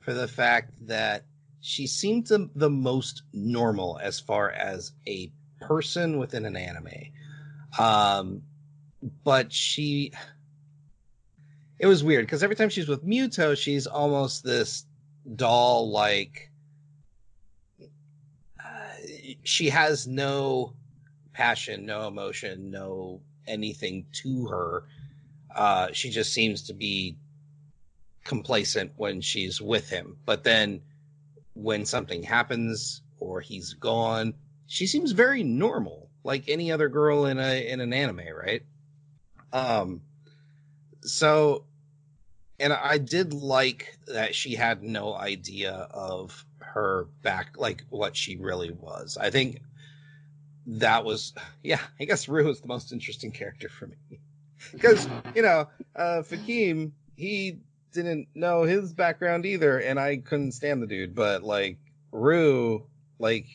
for the fact that she seemed to the most normal as far as a person within an anime. Um, but she, it was weird because every time she's with Mytho, she's almost this doll like. Uh, she has no passion, no emotion, no anything to her. Uh, she just seems to be complacent when she's with him. But then when something happens or he's gone, she seems very normal, like any other girl in a in an anime, right? Um so and I did like that she had no idea of her back like what she really was. I think that was yeah, I guess Rue is the most interesting character for me. [laughs] Because, you know, uh Fakir, he didn't know his background either, and I couldn't stand the dude. But like Rue, like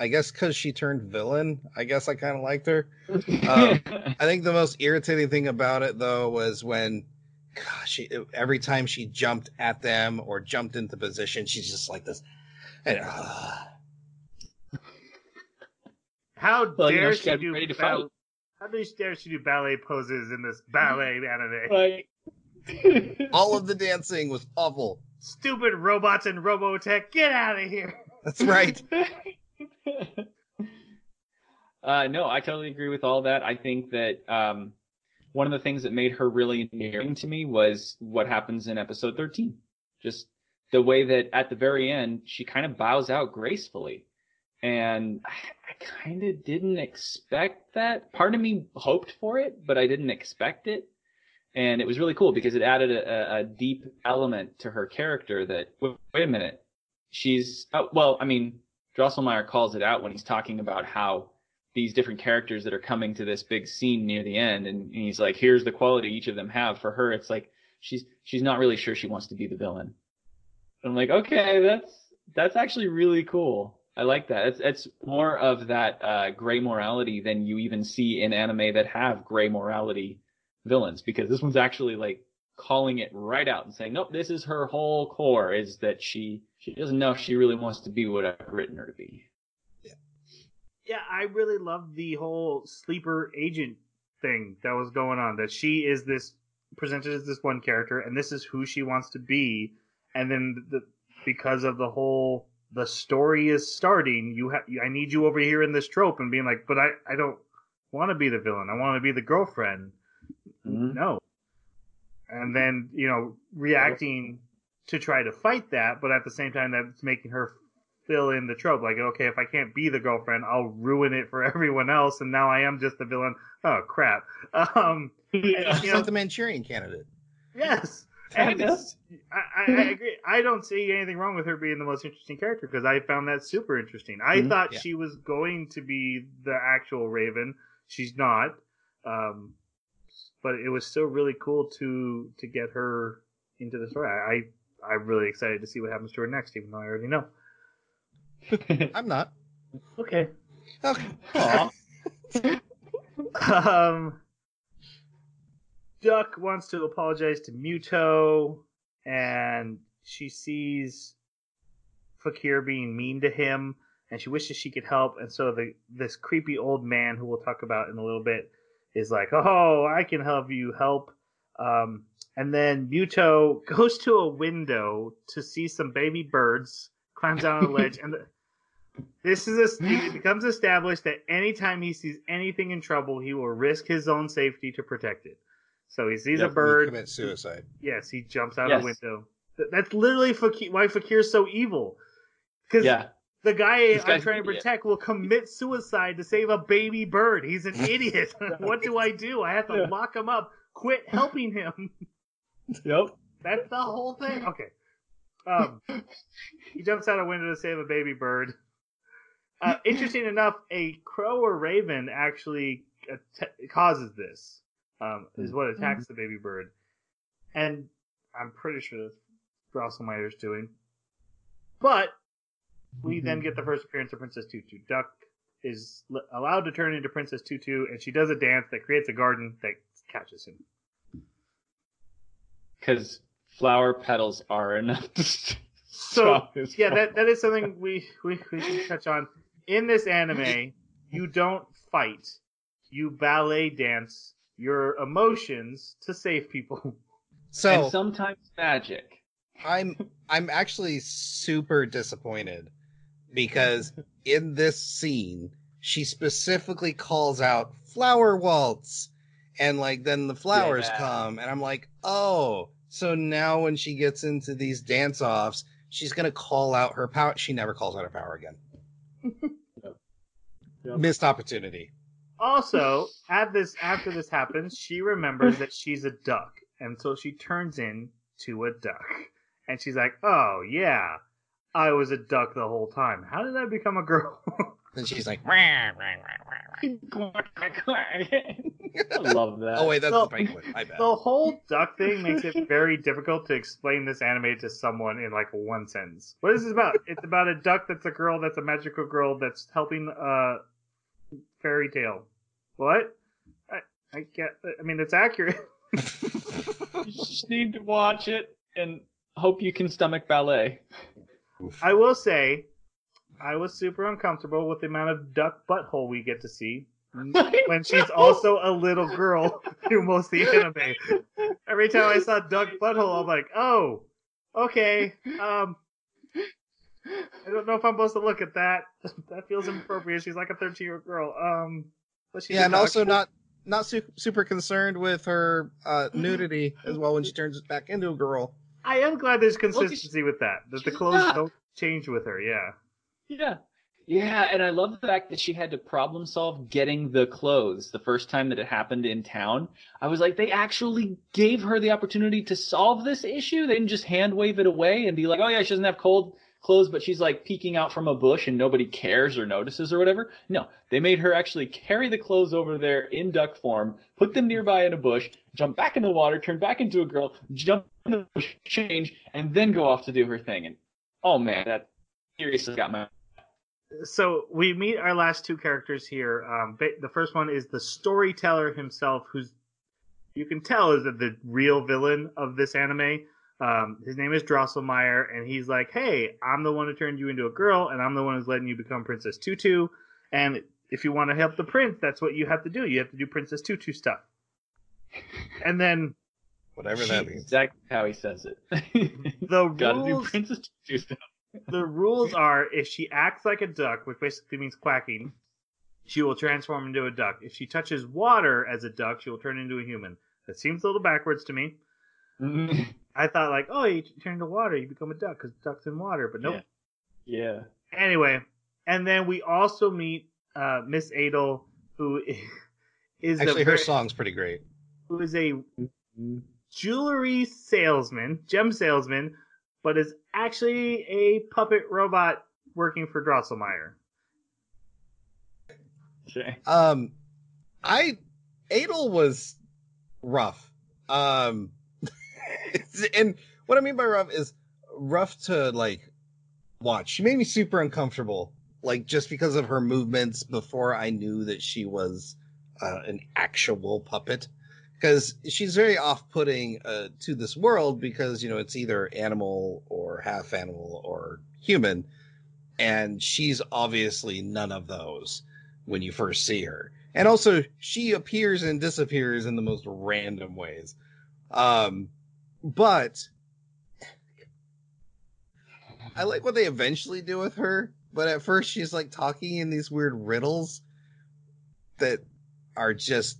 I guess because she turned villain, I guess I kind of liked her. Um, [laughs] I think the most irritating thing about it though was when, gosh, she, every time she jumped at them or jumped into position, she's just like this. And, uh, How Well, you know, dare she she gotta do ready to ball- fight. How dare she do ballet poses in this ballet anime? Like, [laughs] all of the dancing was awful. Stupid robots and Robotech, get out of here! That's right. [laughs] [laughs] uh, no, I totally agree with all that. I think that um, one of the things that made her really endearing to me was what happens in episode 13. Just the way that at the very end, she kind of bows out gracefully. And I, I kind of didn't expect that. Part of me hoped for it, but I didn't expect it. And it was really cool because it added a, a- deep element to her character that, wait, wait a minute, she's, oh, well, I mean, Drosselmeyer calls it out when he's talking about how these different characters that are coming to this big scene near the end, and, and he's like, "Here's the quality each of them have." For her, it's like she's she's not really sure she wants to be the villain. I'm like, okay, that's that's actually really cool. I like that. It's it's more of that uh, gray morality than you even see in anime that have gray morality villains, because this one's actually like calling it right out and saying, nope, this is her whole core is that she she doesn't know if she really wants to be what I've written her to be. Yeah, yeah I really love the whole sleeper agent thing that was going on. That she is this presented as this one character, and this is who she wants to be. And then the, because of the whole the story is starting, you have I need you over here in this trope and being like, but I I don't want to be the villain. I want to be the girlfriend. Mhm. No. And then you know reacting to try to fight that, but at the same time that's making her fill in the trope. Like, okay, if I can't be the girlfriend, I'll ruin it for [laughs] everyone else, and now I am just the villain. Oh crap. [laughs] Um, and, you know, like the Manchurian candidate. yes. Kind And. I, I, I agree. I don't see anything wrong with her being the most interesting character because I found that super interesting. I Mhm. thought Yeah. she was going to be the actual Raven. She's not. Um, but it was still really cool to to get her into the story. I, I I'm really excited to see what happens to her next, even though I already know. [laughs] I'm not. Okay. Okay. [laughs] Um, Duck wants to apologize to Mytho, and she sees Fakir being mean to him, and she wishes she could help. And so the this creepy old man, who we'll talk about in a little bit, is like, "Oh, I can help you help." Um, and then Mytho goes to a window to see some baby birds, climbs down a ledge, and the, [laughs] this is a, it becomes established that anytime he sees anything in trouble, he will risk his own safety to protect it. So he sees a Yep. bird. Commit suicide. Yes, he jumps out Yes. a window. Th- That's literally Fakir, why Fakir's so evil. Because yeah. the guy This I'm trying to protect will commit suicide to save a baby bird. He's an [laughs] idiot. [laughs] what do I do? I have to Yeah. lock him up. Quit helping him. Yep. That's the whole thing. Okay. Um, he jumps out a window to save a baby bird. Uh, [laughs] interesting enough, a crow or raven actually att- causes this. Um, is what attacks the baby bird, and I'm pretty sure that's Drosselmeyer's doing. But we then get the first appearance of Princess Tutu. Duck is l- allowed to turn into Princess Tutu, and she does a dance that creates a garden that catches him. Because flower petals are enough to [laughs] So stop his yeah, that that is something we we we can touch on. In this anime, [laughs] you don't fight. You ballet dance your emotions to save people. So and sometimes magic. I'm I'm actually super disappointed because in this scene she specifically calls out flower waltz and like then the flowers Yeah. come and I'm like, "Oh, so now when she gets into these dance-offs, she's going to call out her power. She never calls out her power again. [laughs] Yep. Missed opportunity. Also, at this after this happens, she remembers that she's a duck, and so she turns into a duck. And she's like, "Oh yeah, I was a duck the whole time. How did I become a girl?" [laughs] Then she's like, [laughs] I love that. "Oh wait, that's So- the penguin. I bet." the whole duck thing makes it very difficult to explain this anime to someone in like one sentence. What is this about? It's about a duck that's a girl that's a magical girl that's helping a fairy tale. What? I, I get. I mean, it's accurate. [laughs] You just need to watch it and hope you can stomach ballet. I will say, I was super uncomfortable with the amount of duck butthole we get to see [laughs] when she's also a little girl through most of the anime. Every time I saw duck butthole, I'm like, oh, okay. Um, I don't know if I'm supposed to look at that. [laughs] That feels inappropriate. She's like a 13 year old girl. Um, but she's yeah, and also not not su- super concerned with her uh, nudity as well when she turns back into a girl. I am glad there's Well, 'cause consistency with that. That the clothes not. don't change with her. Yeah. Yeah. Yeah, and I love the fact that she had to problem solve getting the clothes the first time that it happened in town. I was like, they actually gave her the opportunity to solve this issue. They didn't just hand wave it away and be like, oh yeah, she doesn't have cold clothes, but she's like peeking out from a bush and nobody cares or notices or whatever. No, they made her actually carry the clothes over there in duck form, put them nearby in a bush, jump back in the water, turn back into a girl, jump in the bush, change, and then go off to do her thing. And oh man, that seriously got my so we meet our last two characters here. Um, the first one is the storyteller himself, who's you can tell is the real villain of this anime. Um, his name is Drosselmeyer, and he's like, "Hey, I'm the one who turned you into a girl, and I'm the one who's letting you become Princess Tutu. And if you want to help the prince, that's what you have to do. You have to do Princess Tutu stuff." And then Whatever that means. exactly how he says it. the [laughs] Gotta do rules Princess Tutu stuff. The rules are if she acts like a duck, which basically means quacking, she will transform into a duck. If she touches water as a duck, she will turn into a human. That seems a little backwards to me. I thought like, oh, you turn into water, you become a duck because ducks in water, but nope. Yeah. Anyway, and then we also meet uh, Miss Adel, who [laughs] is Actually, a her song's pretty great. who is a jewelry salesman, gem salesman, but is actually a puppet robot working for Drosselmeyer. Okay. Um, I Adel was rough. Um, [laughs] and what I mean by rough is rough to like watch. She made me super uncomfortable, like just because of her movements before I knew that she was uh, an actual puppet. Because she's very off-putting uh, to this world because you know it's either animal or half animal or human, and she's obviously none of those when you first see her. And also, she appears and disappears in the most random ways. Um, but I like what they eventually do with her. But at first, she's like talking in these weird riddles that are just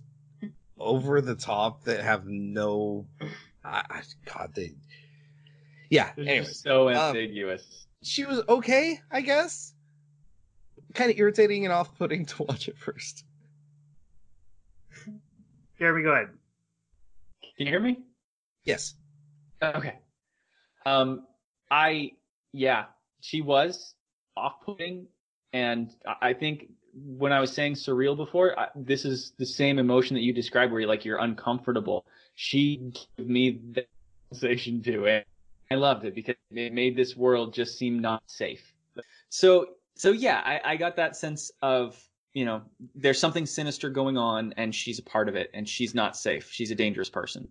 over the top, that have no. I, I, God, they. Yeah. It's Anyways, just so um, ambiguous. she was okay, I guess. Kind of irritating and off-putting to watch at first. Jeremy, go ahead. Can you hear me? Yes. Okay. Um, I yeah, she was off-putting, and I- I think when I was saying surreal before, I, this is the same emotion that you described, where you're like you're uncomfortable. She gave me that sensation to it. I loved it because it made this world just seem not safe. So so yeah, I, I got that sense of you know there's something sinister going on, and she's a part of it, and she's not safe. She's a dangerous person.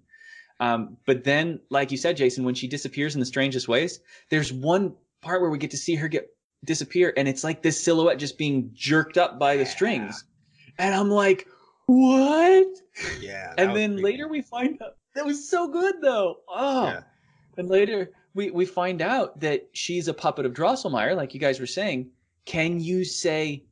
Um, but then, like you said, Jason, when she disappears in the strangest ways, there's one part where we get to see her get disappear, and it's like this silhouette just being jerked up by the strings, and I'm like, what? Yeah. [laughs] and then later we find out that was so good though. Oh, Yeah. and later we we find out that she's a puppet of Drosselmeyer, like you guys were saying. Can you say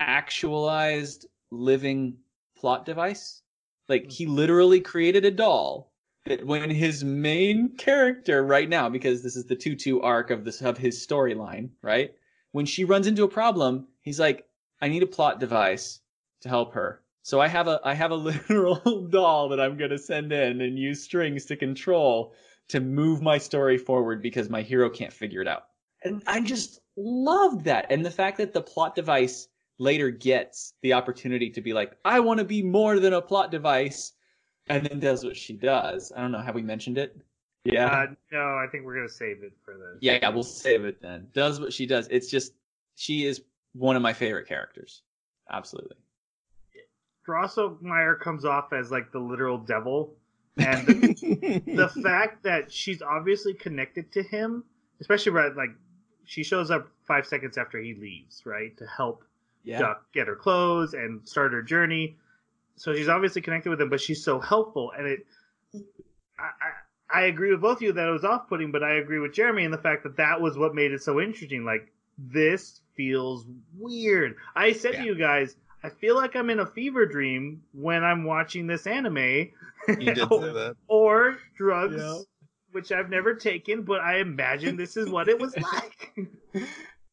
actualized living plot device? Like he literally created a doll that when his main character right now, because this is the two-two arc of this of his storyline, right? When she runs into a problem, he's like, I need a plot device to help her. So I have a I have a [laughs] literal doll that I'm gonna send in and use strings to control to move my story forward because my hero can't figure it out. And I just loved that. And the fact that the plot device later gets the opportunity to be like, I want to be more than a plot device, and then does what she does. I don't know. Have we mentioned it? Yeah. Uh, no, I think we're gonna save it for the. yeah, yeah, we'll save it then. Does what she does. It's just she is one of my favorite characters. Absolutely. Drosselmeyer comes off as like the literal devil, and the, [laughs] the fact that she's obviously connected to him, especially right like she shows up five seconds after he leaves, right, to help Yeah. Duck get her clothes and start her journey. So she's obviously connected with him, but she's so helpful, and it. I, I, I agree with both of you that it was off-putting, but I agree with Jeremy in the fact that that was what made it so interesting. Like this feels weird. I said Yeah. to you guys, I feel like I'm in a fever dream when I'm watching this anime. you did [laughs] say that. or drugs, Yeah. which I've never taken, but I imagine this is what it was [laughs] like.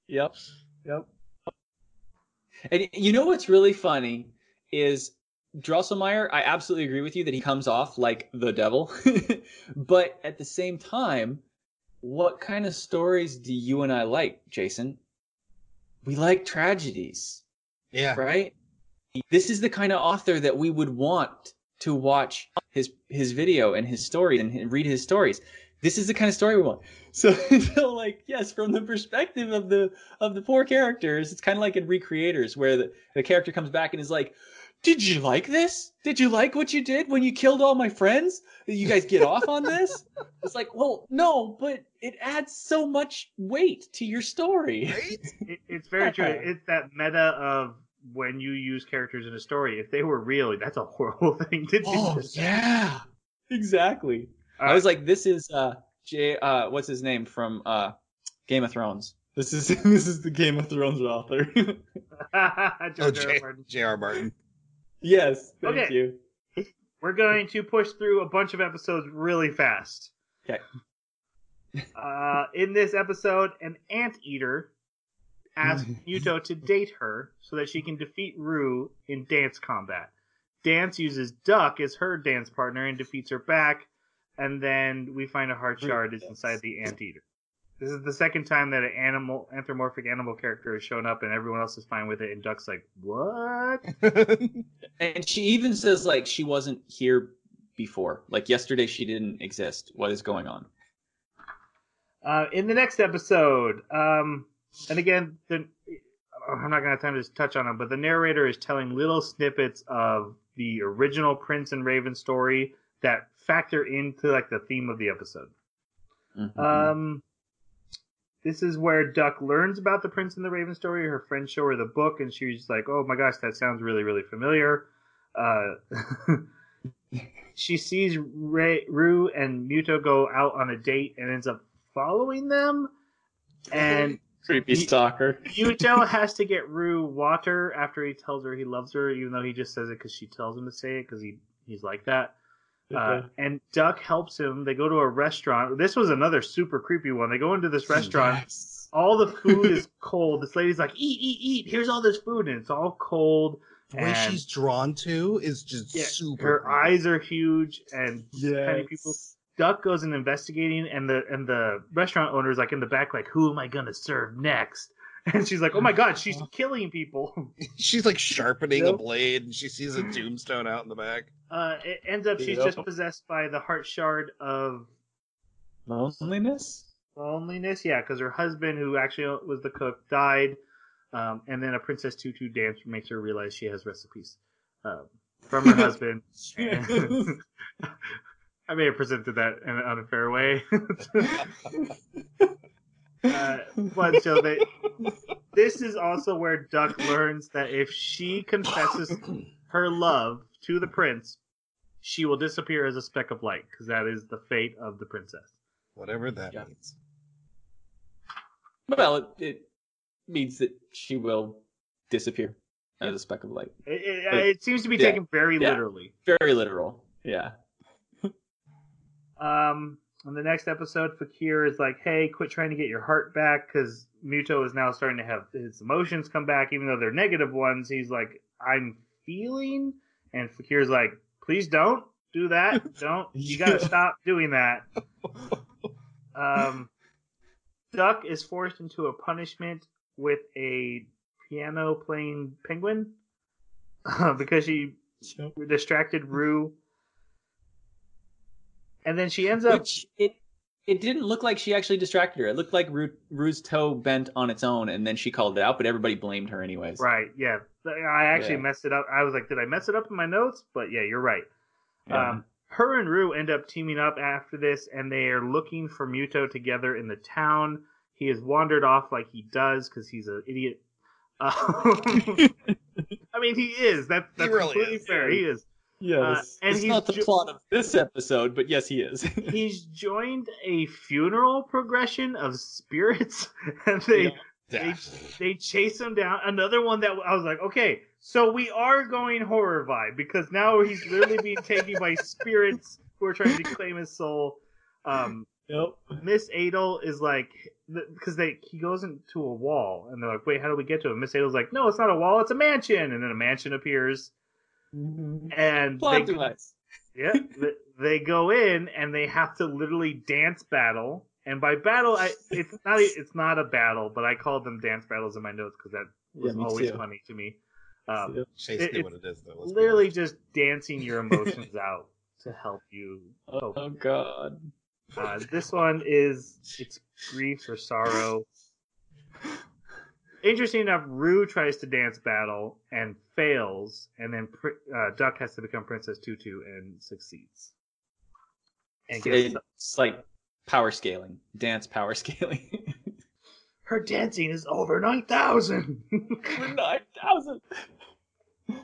Yep. Yep. And you know what's really funny is Drosselmeyer, I absolutely agree with you that he comes off like the devil. [laughs] but at the same time, what kind of stories do you and I like, Jason? We like tragedies, Yeah. right? This is the kind of author that we would want to watch his his video and his stories and read his stories. This is the kind of story we want. [laughs] So, so like, yes, from the perspective of the of the poor characters, it's kind of like in Re:Creators, where the, the character comes back and is like, "Did you like this? Did you like what you did when you killed all my friends? You guys get off on this?" [laughs] It's like, well, no, but it adds so much weight to your story. Right? [laughs] It, it's very true. [laughs] It's that meta of when you use characters in a story. If they were real, that's a horrible thing to do. Oh yeah, exactly. All I was like, this is uh J uh what's his name from uh Game of Thrones. This is this is the Game of Thrones author. Oh, George R. R. J- Martin. J.R. Martin. Yes, thank Okay. you. We're going to push through a bunch of episodes really fast. Okay. Uh, in this episode, an anteater asks [laughs] Mytho to date her so that she can defeat Rue in dance combat. Dance uses Duck as her dance partner and defeats her back, and then we find a heart shard is inside the anteater. This is the second time that an animal anthropomorphic animal character has shown up and everyone else is fine with it and Duck's like, What? [laughs] And she even says like she wasn't here before. Like yesterday she didn't exist. What is going on? Uh, in the next episode, um, and again, the, I'm not going to have time to touch on them, but the narrator is telling little snippets of the original Prince and Raven story that factor into like the theme of the episode. Mhm. Um, this is where Duck learns about the Prince and the Raven story. Her friends show her the book, and she's like, "Oh my gosh, that sounds really, really familiar." Uh, [laughs] she sees Ray, Rue and Mytho go out on a date and ends up following them. And [laughs] Creepy stalker. [laughs] Mytho has to get Rue water after he tells her he loves her, even though he just says it because she tells him to say it because he he's like that. Uh, and Duck helps him. They go to a restaurant. This was another super creepy one. They go into this restaurant. Yes. All the food is [laughs] cold. This lady's like, "Eat, eat, eat! Here's all this food," and it's all cold. the way she's drawn to is just Yeah, super. her creepy. eyes are huge, and Yes. tiny people. Duck goes and investigating, and the and the restaurant owner's like in the back, like, "Who am I gonna serve next?" [laughs] And she's like, "Oh my god, she's [laughs] killing people." [laughs] She's like sharpening a blade, and she sees a tombstone out in the back. Uh, it ends up she's Yep. just possessed by the heart shard of Loneliness? loneliness. Yeah, because her husband, who actually was the cook, died, um, and then a Princess Tutu dance makes her realize she has recipes um, from her husband. And- I may have presented that in an unfair way. Uh, but so they, this is also where Duck learns that if she confesses her love to the prince, she will disappear as a speck of light because that is the fate of the princess. Whatever that Yeah. means. Well, it, it means that she will disappear as a speck of light. It, it, But- it seems to be yeah. taken very Yeah. literally. Very literal. Yeah. Um, on the next episode, Fakir is like, "Hey, quit trying to get your heart back," because Mytho is now starting to have his emotions come back, even though they're negative ones. He's like, "I'm feeling," and Fakir's like, "Please don't do that. [laughs] Don't. You [laughs] gotta stop doing that." Um, Duck is forced into a punishment with a piano playing penguin [laughs] because she distracted Rue. And then she ends up Which it it didn't look like she actually distracted her. It looked like Ru, Rue's toe bent on its own, and then she called it out. But everybody blamed her anyways. Right, yeah. I actually Yeah. messed it up. I was like, did I mess it up in my notes? But yeah, you're right. Yeah. Um, her and Rue end up teaming up after this, and they are looking for Mytho together in the town. He has wandered off like he does because he's an idiot. [laughs] Um, [laughs] I mean, he is. That, He that's really completely is. fair. He is. Yes. uh, and it's he's not the ju- plot of this episode, but yes, he is. [laughs] He's joined a funeral progression of spirits, [laughs] and they Yeah. they chase him down. Another one that I was like, okay, so we are going horror vibe because now he's literally being taken by [laughs] spirits who are trying to claim his soul. Um. Miss Adel is like, because they he goes into a wall and they're like, wait, how do we get to him?" Miss Adel's like, no, it's not a wall, it's a mansion, and then a mansion appears, and Plot they, device. yeah, [laughs] they go in and they have to literally dance battle. And by battle, I it's not a- it's not a battle, but I called them dance battles in my notes because that was Yeah, always too. funny to me. Um, Chase It- knew it's what it is, though. let's literally just dancing your [laughs] emotions out to help you. Oh, cope. God. Uh, this one is it's grief or sorrow. [laughs] Interesting enough, Rue tries to dance battle and fails, and then Pr- uh, Duck has to become Princess Tutu and succeeds. And It's like power scaling, dance power [laughs] scaling. her dancing is over nine thousand. Nine thousand.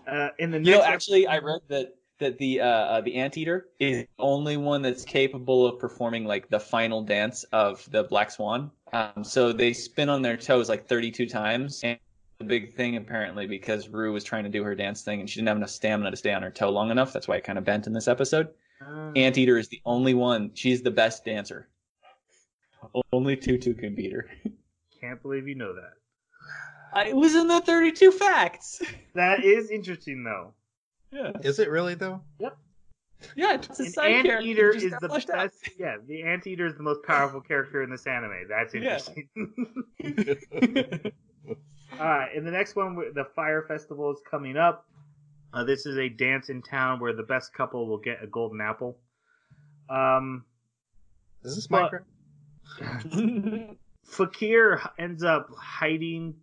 uh, in the You know, actually, I read that that the uh, uh, the anteater is the only one that's capable of performing like the final dance of the Black Swan. Um, so they spin on their toes like 32 times. And the big thing apparently because Rue was trying to do her dance thing and she didn't have enough stamina to stay on her toe long enough. That's why it kind of bent in this episode. Uh, Anteater is the only one. She's the best dancer. Only Tutu can beat her. can't believe you know that. I, it was in the 32 facts. That is interesting though. Yeah, Is it really though? Yep. Yeah. It's a An side character. anteater is the fleshed out. best. Yeah, the anteater is the most powerful character in this anime. That's Yeah. [laughs] [laughs] [laughs] interesting. Alright, in the next one, the Fire Festival is coming up. Uh, this is a dance in town where the best couple will get a golden apple. Um, Is this Well- Minecraft? [laughs] Fakir ends up hiding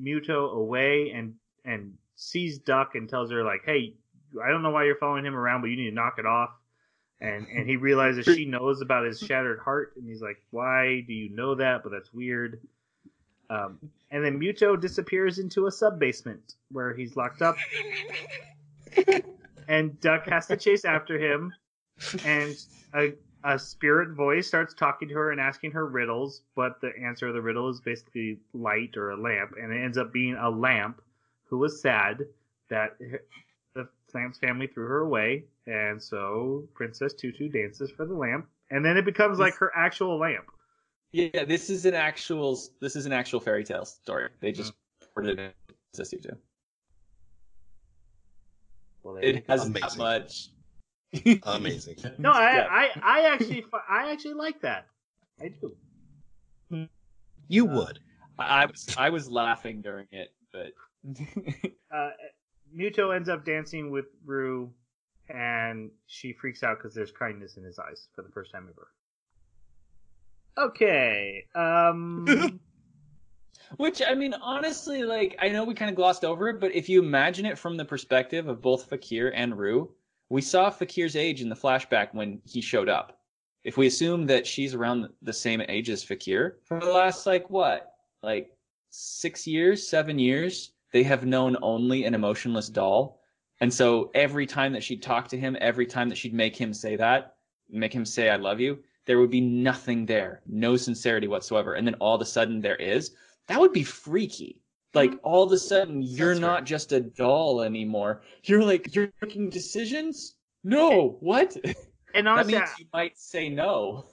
Mytho away and and sees Duck and tells her like, "Hey, I don't know why you're following him around, but you need to knock it off." And and he realizes she knows about his shattered heart, and he's like, "Why do you know that?" But that's weird. Um, and then Mytho disappears into a sub basement where he's locked up, [laughs] and Duck has to chase after him, and a a spirit voice starts talking to her and asking her riddles, but the answer of the riddle is basically light or a lamp, and it ends up being a lamp who was sad that the lamp's family threw her away, and so Princess Tutu dances for the lamp, and then it becomes like her actual lamp. Yeah, this is an actual. This is an actual fairy tale story. They just ported it to Tutu. Well, It has Amazing. that much. Amazing. [laughs] no, I, Yeah. I, I actually, I actually like that. I do. You Uh, would. I I was I was laughing during it, but [laughs] [laughs] uh, Mytho ends up dancing with Rue, and she freaks out because there's kindness in his eyes for the first time ever. Okay. Um. [laughs] which I mean, honestly, like I know we kind of glossed over it, but if you imagine it from the perspective of both Fakir and Rue, we saw Fakir's age in the flashback when he showed up. If we assume that she's around the same age as Fakir for the last like what, like six years, seven years, they have known only an emotionless doll. And so every time that she'd talk to him, every time that she'd make him say that, make him say, I love you, there would be nothing there, no sincerity whatsoever. And then all of a sudden there is. That would be freaky. Like mm-hmm. all of a sudden you're That's not right. just a doll anymore. You're like, you're making decisions? No, what? [laughs] And that means you might say no.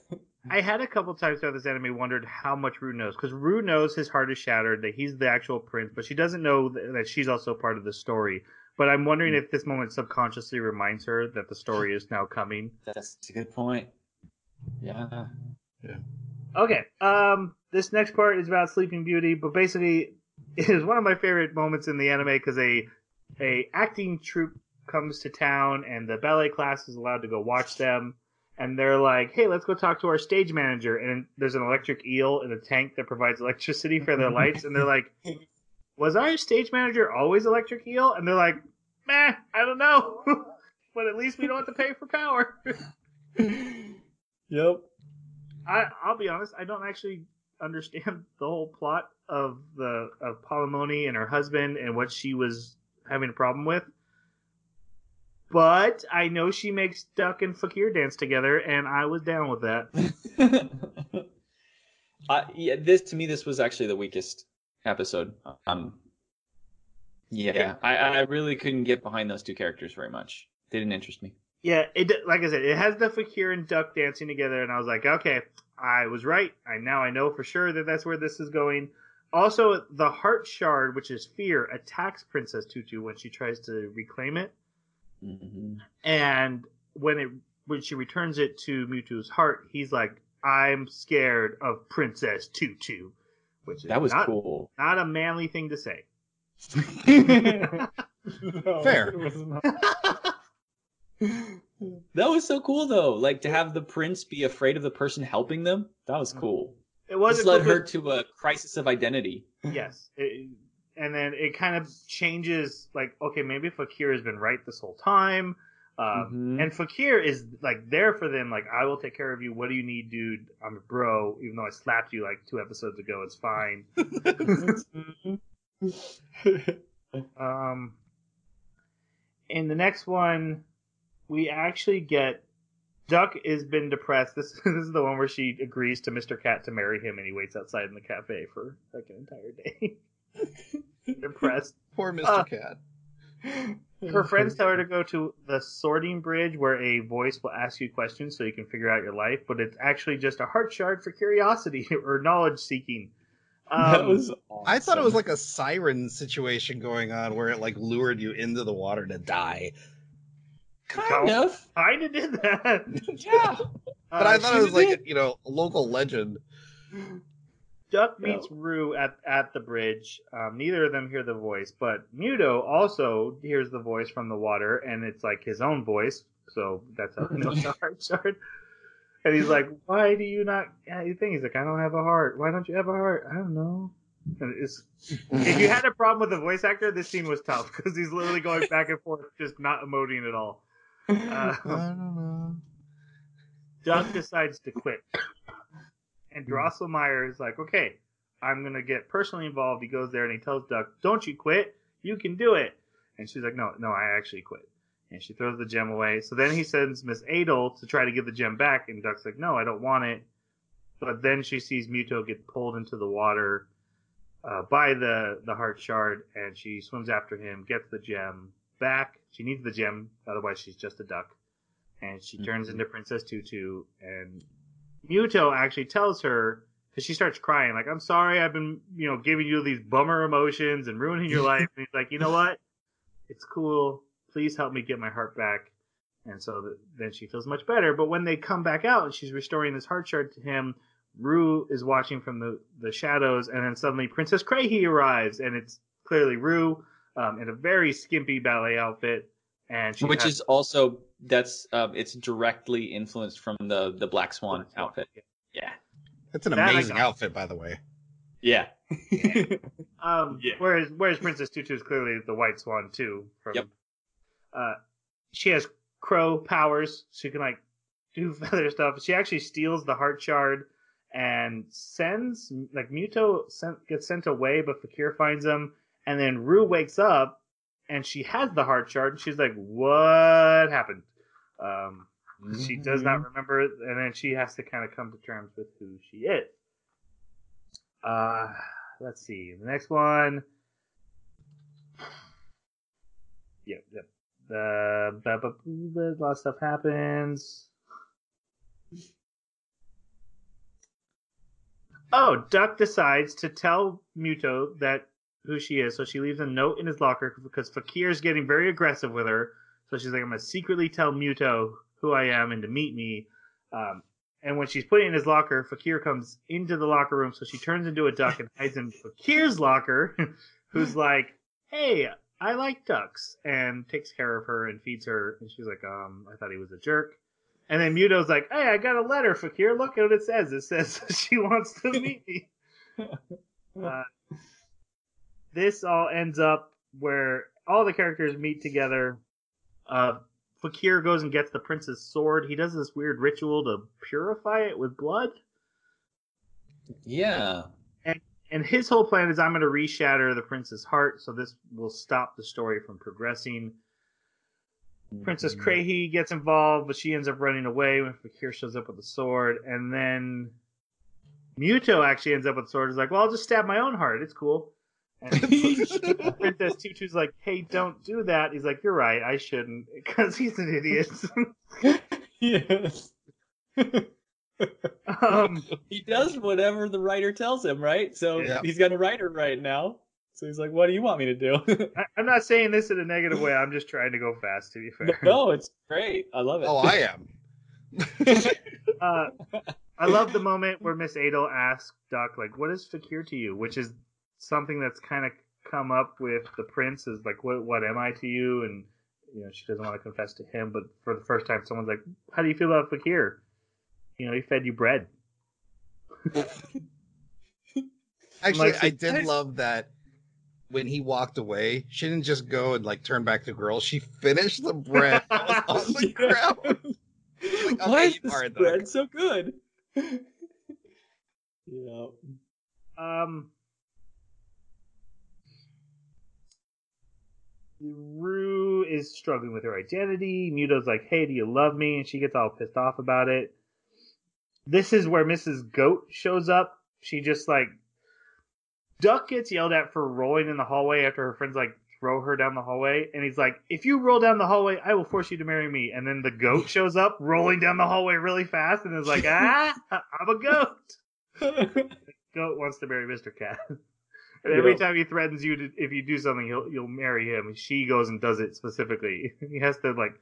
I had a couple times throughout this anime wondered how much Rue knows because Rue knows his heart is shattered, that he's the actual prince, but she doesn't know that she's also part of the story. But I'm wondering mm. if this moment subconsciously reminds her that the story is now coming. That's a good point. Yeah. Yeah. Okay, um, this next part is about Sleeping Beauty, but basically it is one of my favorite moments in the anime because a a acting troupe comes to town and the ballet class is allowed to go watch them. And they're like, "Hey, let's go talk to our stage manager." And there's an electric eel in a tank that provides electricity for their lights. And they're like, "Was our stage manager always electric eel?" And they're like, "Meh, I don't know, [laughs] but at least we don't have to pay for power." [laughs] Yep. I, I'll be honest, I don't actually understand [laughs] the whole plot of the of Polymony and her husband and what she was having a problem with. But I know she makes Duck and Fakir dance together, and I was down with that. [laughs] uh, yeah, this to me, this was actually the weakest episode. Um, yeah, I, I really couldn't get behind those two characters very much. They didn't interest me. Yeah, it like I said, it has the Fakir and Duck dancing together, and I was like, okay, I was right. I now I know for sure that that's where this is going. Also, the Heart Shard, which is fear, attacks Princess Tutu when she tries to reclaim it. hmm and when it when she returns it to Mytho's heart, he's like, "I'm scared of Princess Tutu," which is That was not, cool. not a manly thing to say. [laughs] [laughs] Fair. [laughs] That was so cool though. Like to have the prince be afraid of the person helping them. That was cool. It This wasn't led her to a crisis of identity. yes, it, and then it kind of changes. Like, okay, maybe Fakir has been right this whole time. Um, Mhm. And Fakir is like there for them. Like, I will take care of you. What do you need, dude? I'm a bro. Even though I slapped you like two episodes ago, it's fine. [laughs] [laughs] Um, in the next one, we actually get Duck has been depressed. This [laughs] this is the one where she agrees to Mr. Cat to marry him, and he waits outside in the cafe for like an entire day. [laughs] depressed. Poor Mr. Uh, Cat. Her friends tell her to go to the sorting bridge where a voice will ask you questions so you can figure out your life, but it's actually just a heart shard for curiosity [laughs] or knowledge seeking. that Um, was. I thought it was like a siren situation going on where it like lured you into the water to die. Kind of. kind of did that. [laughs] Yeah. But I Uh, thought it was like did. you know a local legend. Duck No. meets Rue at at the bridge. Um, neither of them hear the voice, but Mytho also hears the voice from the water, and it's like his own voice. So that's how he knows the [laughs] heart shard. And he's like, "Why do you not?" Yeah, you think he's like, "I don't have a heart. Why don't you have a heart?" I don't know. And it's if you had a problem with the voice actor, this scene was tough because he's literally going back and forth, just not emoting at all. Uh, [laughs] I don't know. Duck decides to quit. And Drosselmeyer is like, okay, I'm going to get personally involved. He goes there and he tells Duck, don't you quit. You can do it. And she's like, no, no, I actually quit. And she throws the gem away. So then he sends Miss Adel to try to get the gem back. And Duck's like, no, I don't want it. But then she sees Mytho get pulled into the water uh, by the, the heart shard. And she swims after him, gets the gem back. She needs the gem. Otherwise, she's just a duck and she turns Mhm. into Princess Tutu. And Mytho actually tells her because she starts crying, like, "I'm sorry, I've been, you know, giving you these bummer emotions and ruining your [laughs] life." And he's like, "You know what? It's cool. Please help me get my heart back." And so th- then she feels much better. But when they come back out and she's restoring this heart shard to him, Rue is watching from the, the shadows, and then suddenly Princess Kraehe arrives, and it's clearly Rue um, in a very skimpy ballet outfit. And she Which has- is also that's um, it's directly influenced from the the Black Swan outfit. Yeah. It's an That amazing got. outfit, by the way. Yeah. [laughs] Um, Yeah. Whereas whereas Princess Tutu is clearly the White Swan too. From, Yep. Uh, she has crow powers. She can like do [laughs] feather stuff. She actually steals the heart shard and sends like Mytho sent, gets sent away, but Fakir finds him. And then Rue wakes up and she has the heart shard. And she's like, "What happened?" Um, she does not remember it, and then she has to kind of come to terms with who she is. Uh, let's see. The next one. Yep, yep. The ba- ba- a lot of stuff happens. Oh, Duck decides to tell Mytho that who she is, so she leaves a note in his locker because Fakir is getting very aggressive with her. So she's like, I'm gonna secretly tell Mytho who I am and to meet me. Um, and when she's putting in his locker, Fakir comes into the locker room, so she turns into a duck and hides in Fakir's locker, [laughs] who's like, "Hey, I like ducks," and takes care of her and feeds her. And she's like, "Um, I thought he was a jerk." And then Mytho's like, "Hey, I got a letter, Fakir. Look at what it says. It says [laughs] she wants to meet me." [laughs] Uh, this all ends up where all the characters meet together. Uh, Fakir goes and gets the prince's sword. He does this weird ritual to purify it with blood. Yeah. And his whole plan is I'm going to reshatter the prince's heart, so this will stop the story from progressing. Princess Mm-hmm. Kraehe gets involved, but she ends up running away when Fakir shows up with the sword. And then Mytho actually ends up with the sword. He's like, well, I'll just stab my own heart. It's cool. And [laughs] Princess Tutu's like, hey, don't do that. He's like, you're right. I shouldn't. Because he's an idiot. [laughs] yes. um, he does whatever the writer tells him, right? So Yeah. he's got a writer right now. So he's like, "What do you want me to do?" [laughs] I, I'm not saying this in a negative way. I'm just trying to go fast, to be fair. no, it's great. I love it. oh, I am. Uh, I love the moment where Miss Adel asks Doc, like, "What is Fakir to you?" Which is something that's kind of come up with the prince. Is like, "What what am I to you?" And you know, she doesn't want to confess to him, but for the first time, someone's like, "How do you feel about Fakir?" You know, he fed you bread. [laughs] Actually, Like, I did I- love that when he walked away, she didn't just go and like turn back to girl. She finished the bread that was [laughs] on the Yeah. ground. [laughs] Like, Why is you this are a bread so good? yeah. Um, Rue is struggling with her identity. Mytho's like, "Hey, do you love me?" And she gets all pissed off about it. This is where Mrs. Goat shows up. She just like Duck gets yelled at for rolling in the hallway after her friends like throw her down the hallway, and he's like, "If you roll down the hallway, I will force you to marry me." And then the goat [laughs] shows up rolling down the hallway really fast and is like, [laughs] "Ah, I'm a goat." [laughs] Goat wants to marry Mr. Cat. And every Yeah. time he threatens you to, if you do something, he'll you'll marry him. She goes and does it specifically. [laughs] He has to like,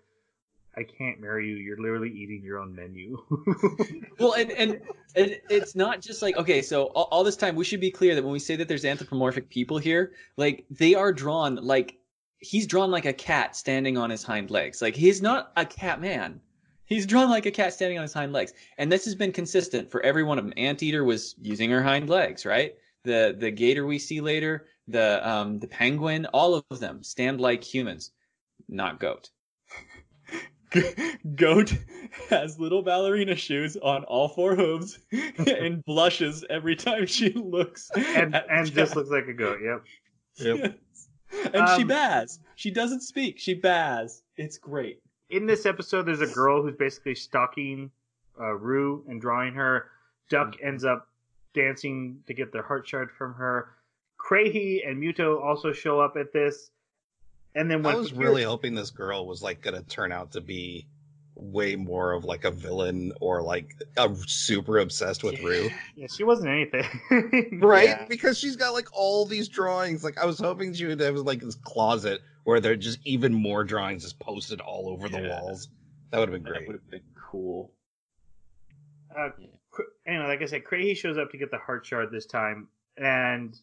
I can't marry you. You're literally eating your own menu. [laughs] Well, and, and and it's not just like okay, so all, all this time we should be clear that when we say that there's anthropomorphic people here, like they are drawn like he's drawn like a cat standing on his hind legs. Like he's not a cat man. He's drawn like a cat standing on his hind legs, and this has been consistent for every one of them. Anteater was using her hind legs, right? The the gator we see later, the um the penguin, all of them stand like humans, not goat. [laughs] Goat has little ballerina shoes on all four hooves [laughs] and blushes every time she looks. and at and just looks like a goat. Yep. Yep. and she Um, baz. She doesn't speak. She baz. It's great. in this episode, there's a girl who's basically stalking uh, Rue and drawing her. Duck ends up dancing to get their heart shard from her. Kraehe and Mytho also show up at this. And then when I was Fakir- really hoping this girl was like gonna turn out to be way more of like a villain or like a super obsessed with Rue. yeah, she wasn't anything, [laughs] Right? Yeah. Because she's got like all these drawings. Like I was hoping she would have like this closet where there are just even more drawings just posted all over the walls. That would have been That great. would have been cool. Uh, Kr- anyway, like I said, Kraehe shows up to get the heart shard this time, and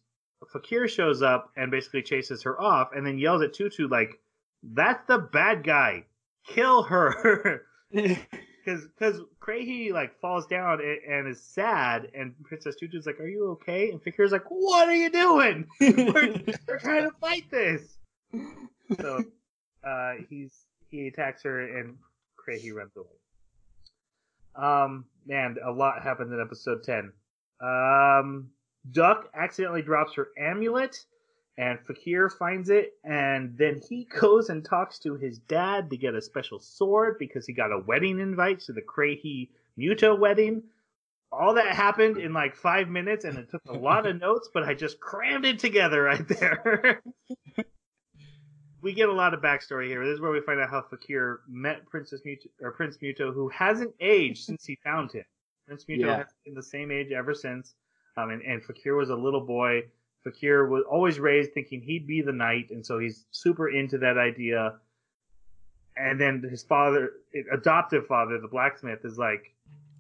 Fakir shows up and basically chases her off, and then yells at Tutu like, "That's the bad guy! Kill her!" [laughs] [laughs] Because because Kraehe like falls down and, and is sad, and Princess Tutu's like, "Are you okay?" And Fakir's like, "What are you doing? we're, [laughs] we're trying to fight this." So uh, he's he attacks her, and Kraehe runs away. Um, man, a lot happened in episode ten. Um, Duck accidentally drops her amulet, and Fakir finds it, and then he [laughs] goes and talks to his dad to get a special sword because he got a wedding invite to the Kraehe Mytho wedding. All that happened in like five minutes, and it took a lot of [laughs] notes, but I just crammed it together right there. [laughs] we get a lot of backstory here. This is where we find out how Fakir met Princess Mytho, or Prince Mytho, who hasn't aged [laughs] since he found him. Prince Mytho Yeah. has been the same age ever since. Um, and, and Fakir was a little boy. Fakir was always raised thinking he'd be the knight, and so he's super into that idea. And then his father, adoptive father, the blacksmith, is like,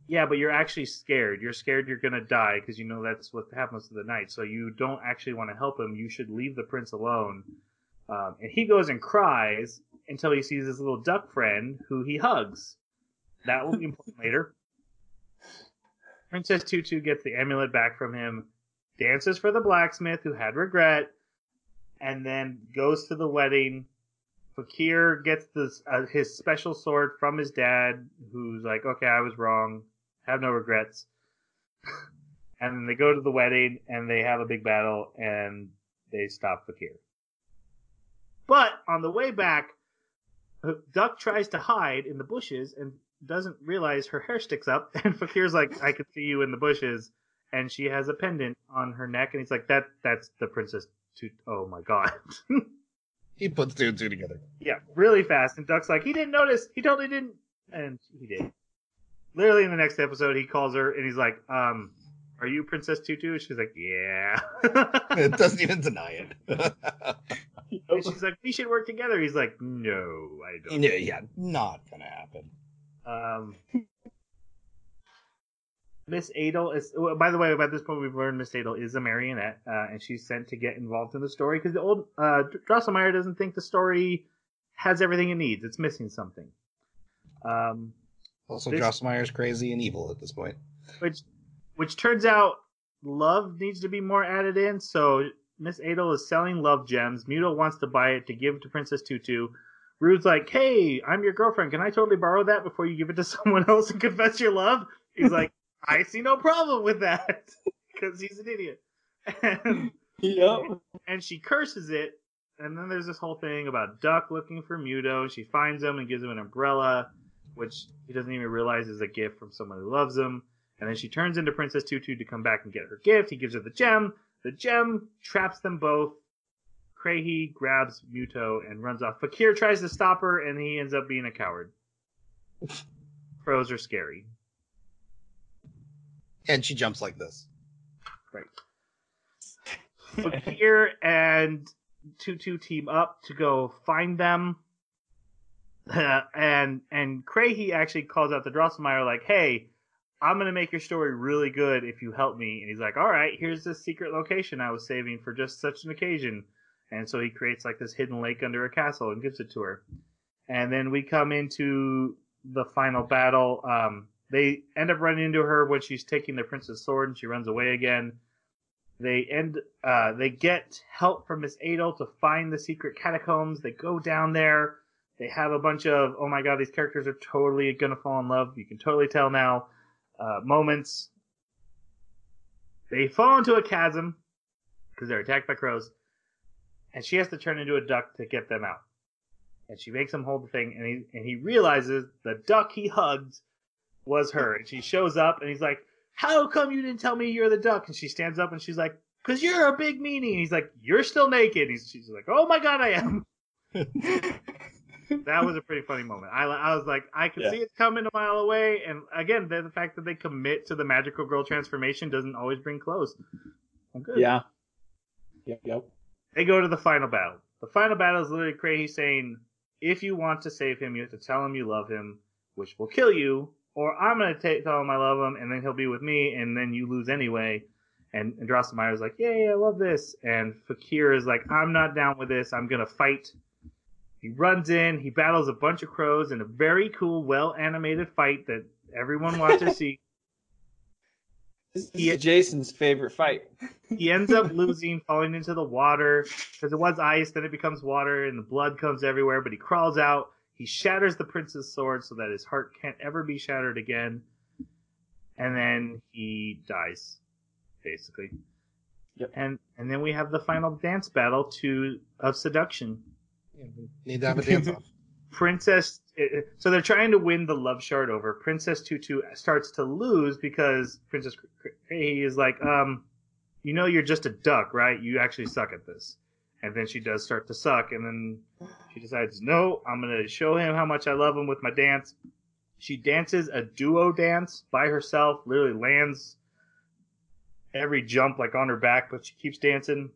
"Yeah, but you're actually scared. You're scared you're gonna die because you know that's what happens to the knight. So you don't actually want to help him. You should leave the prince alone." Um, and he goes and cries until he sees his little duck friend, who he hugs. That will be important later. [laughs] Princess Tutu gets the amulet back from him, dances for the blacksmith who had regret, and then goes to the wedding. Fakir gets this, uh, his special sword from his dad, who's like, okay, I was wrong. Have no regrets. [laughs] and then they go to the wedding and they have a big battle and they stop Fakir. But on the way back, uh, Duck tries to hide in the bushes and doesn't realize her hair sticks up. [laughs] And Fakir's like, I could see you in the bushes. And she has a pendant on her neck. And he's like, that that's the princess. To- oh my god. [laughs] He puts two and two together. yeah, really fast. And Duck's like, he didn't notice. He totally didn't. And he did. Literally in the next episode, he calls her and he's like, um, are you Princess Tutu? And she's like, yeah. [laughs] it doesn't even deny it. [laughs] and she's like, we should work together. He's like, no, I don't. yeah, yeah, not gonna happen. Um, [laughs] Miss Adel is. well, By the way, by this point, we've learned Miss Adel is a marionette, uh, and she's sent to get involved in the story because the old uh, Drosselmeyer doesn't think the story has everything it needs. It's missing something. Um, Also, This- Drosselmeyer's crazy and evil at this point. which, which turns out, love needs to be more added in. So Miss Adel is selling love gems. Mytho wants to buy it to give to Princess Tutu. Rude's like, "Hey, I'm your girlfriend. Can I totally borrow that before you give it to [laughs] someone else and confess your love?" He's like, [laughs] "I see no problem with that," [laughs] because he's an idiot. And, Yep. and she curses it. And then there's this whole thing about Duck looking for Mytho. She finds him and gives him an umbrella, which he doesn't even realize is a gift from someone who loves him. And then she turns into Princess Tutu to come back and get her gift. He gives her the gem. The gem traps them both. Kraehe grabs Mytho and runs off. Fakir tries to stop her, and he ends up being a coward. Crows are scary. And she jumps like this. Right. Fakir and Tutu team up to go find them. [laughs] and and Kraehe actually calls out the Drosselmeyer like, "Hey, I'm gonna make your story really good if you help me." And he's like, "All right, here's this secret location I was saving for just such an occasion." And so he creates like this hidden lake under a castle and gives it to her. And then we come into the final battle. Um, they end up running into her when she's taking the prince's sword and she runs away again. They end. Uh, they get help from Miss Adel to find the secret catacombs. They go down there. They have a bunch of oh my god, these characters are totally gonna fall in love. You can totally tell now. Uh, moments. They fall into a chasm because they're attacked by crows, and she has to turn into a duck to get them out. And she makes him hold the thing, and he and he realizes the duck he hugged was her, and she shows up, and he's like, "How come you didn't tell me you're the duck?" And she stands up, and she's like, "Cause you're a big meanie." And he's like, "You're still naked." And she's like, "Oh my god, I am." [laughs] that was a pretty funny moment. I, I was like, I could Yeah. see it coming a mile away. And again, the, the fact that they commit to the magical girl transformation doesn't always bring close. I'm good. Yeah. Yep. Yep. They go to the final battle. The final battle is literally Kraehe saying, if you want to save him, you have to tell him you love him, which will kill you, or I'm going to tell him I love him, and then he'll be with me, and then you lose anyway. And, and Drosselmeyer's like, yay, I love this. And Fakir is like, I'm not down with this. I'm going to fight. He runs in, he battles a bunch of crows in a very cool, well animated fight that everyone wants to see. This is Jason's favorite fight. He ends up [laughs] losing, falling into the water because it was ice, then it becomes water, and the blood comes everywhere. But he crawls out. He shatters the prince's sword so that his heart can't ever be shattered again, and then he dies, basically. Yep. And and then we have the final dance battle to of seduction. Need to have a dance off. [laughs] Princess. uh, So they're trying to win the love shard over. Princess Tutu starts to lose because Princess he is like, um, you know, you're just a duck, right? You actually suck at this. And then she does start to suck, and then she decides, no, I'm gonna show him how much I love him with my dance. She dances a duo dance by herself, literally lands every jump like on her back, but she keeps dancing.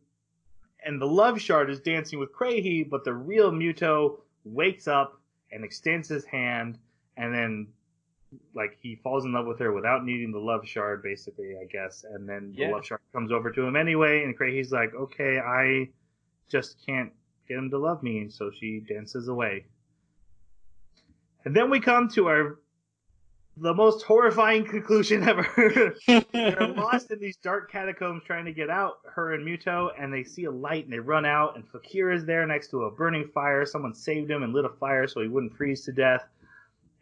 And the love shard is dancing with Kraehe, but the real Mytho wakes up and extends his hand, and then like he falls in love with her without needing the love shard, basically, I guess. And then the Yeah. love shard comes over to him anyway, and Kraehe's like, okay, I just can't get him to love me, and so she dances away. And then we come to our the most horrifying conclusion [laughs] ever. [laughs] They're lost in these dark catacombs trying to get out, her and Mytho, and they see a light and they run out, and Fakir is there next to a burning fire. Someone saved him and lit a fire so he wouldn't freeze to death.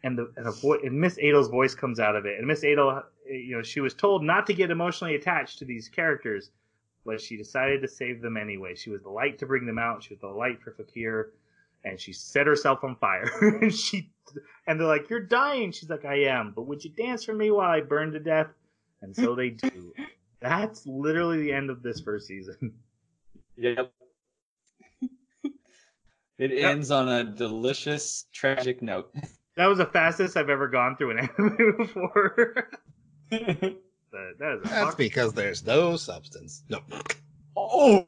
And the and, a vo- and Miss Adel's voice comes out of it. And Miss Adel, you know, she was told not to get emotionally attached to these characters, but she decided to save them anyway. She was the light to bring them out. She was the light for Fakir, and she set herself on fire. [laughs] and she and they're like, "You're dying." She's like, "I am, but would you dance for me while I burn to death?" And so they do. [laughs] That's literally the end of this first season. Yep. [laughs] It Yep. ends on a delicious, tragic note. [laughs] That was the fastest I've ever gone through an anime before. that, that is a That's fuck- because there's no substance. No. Oh!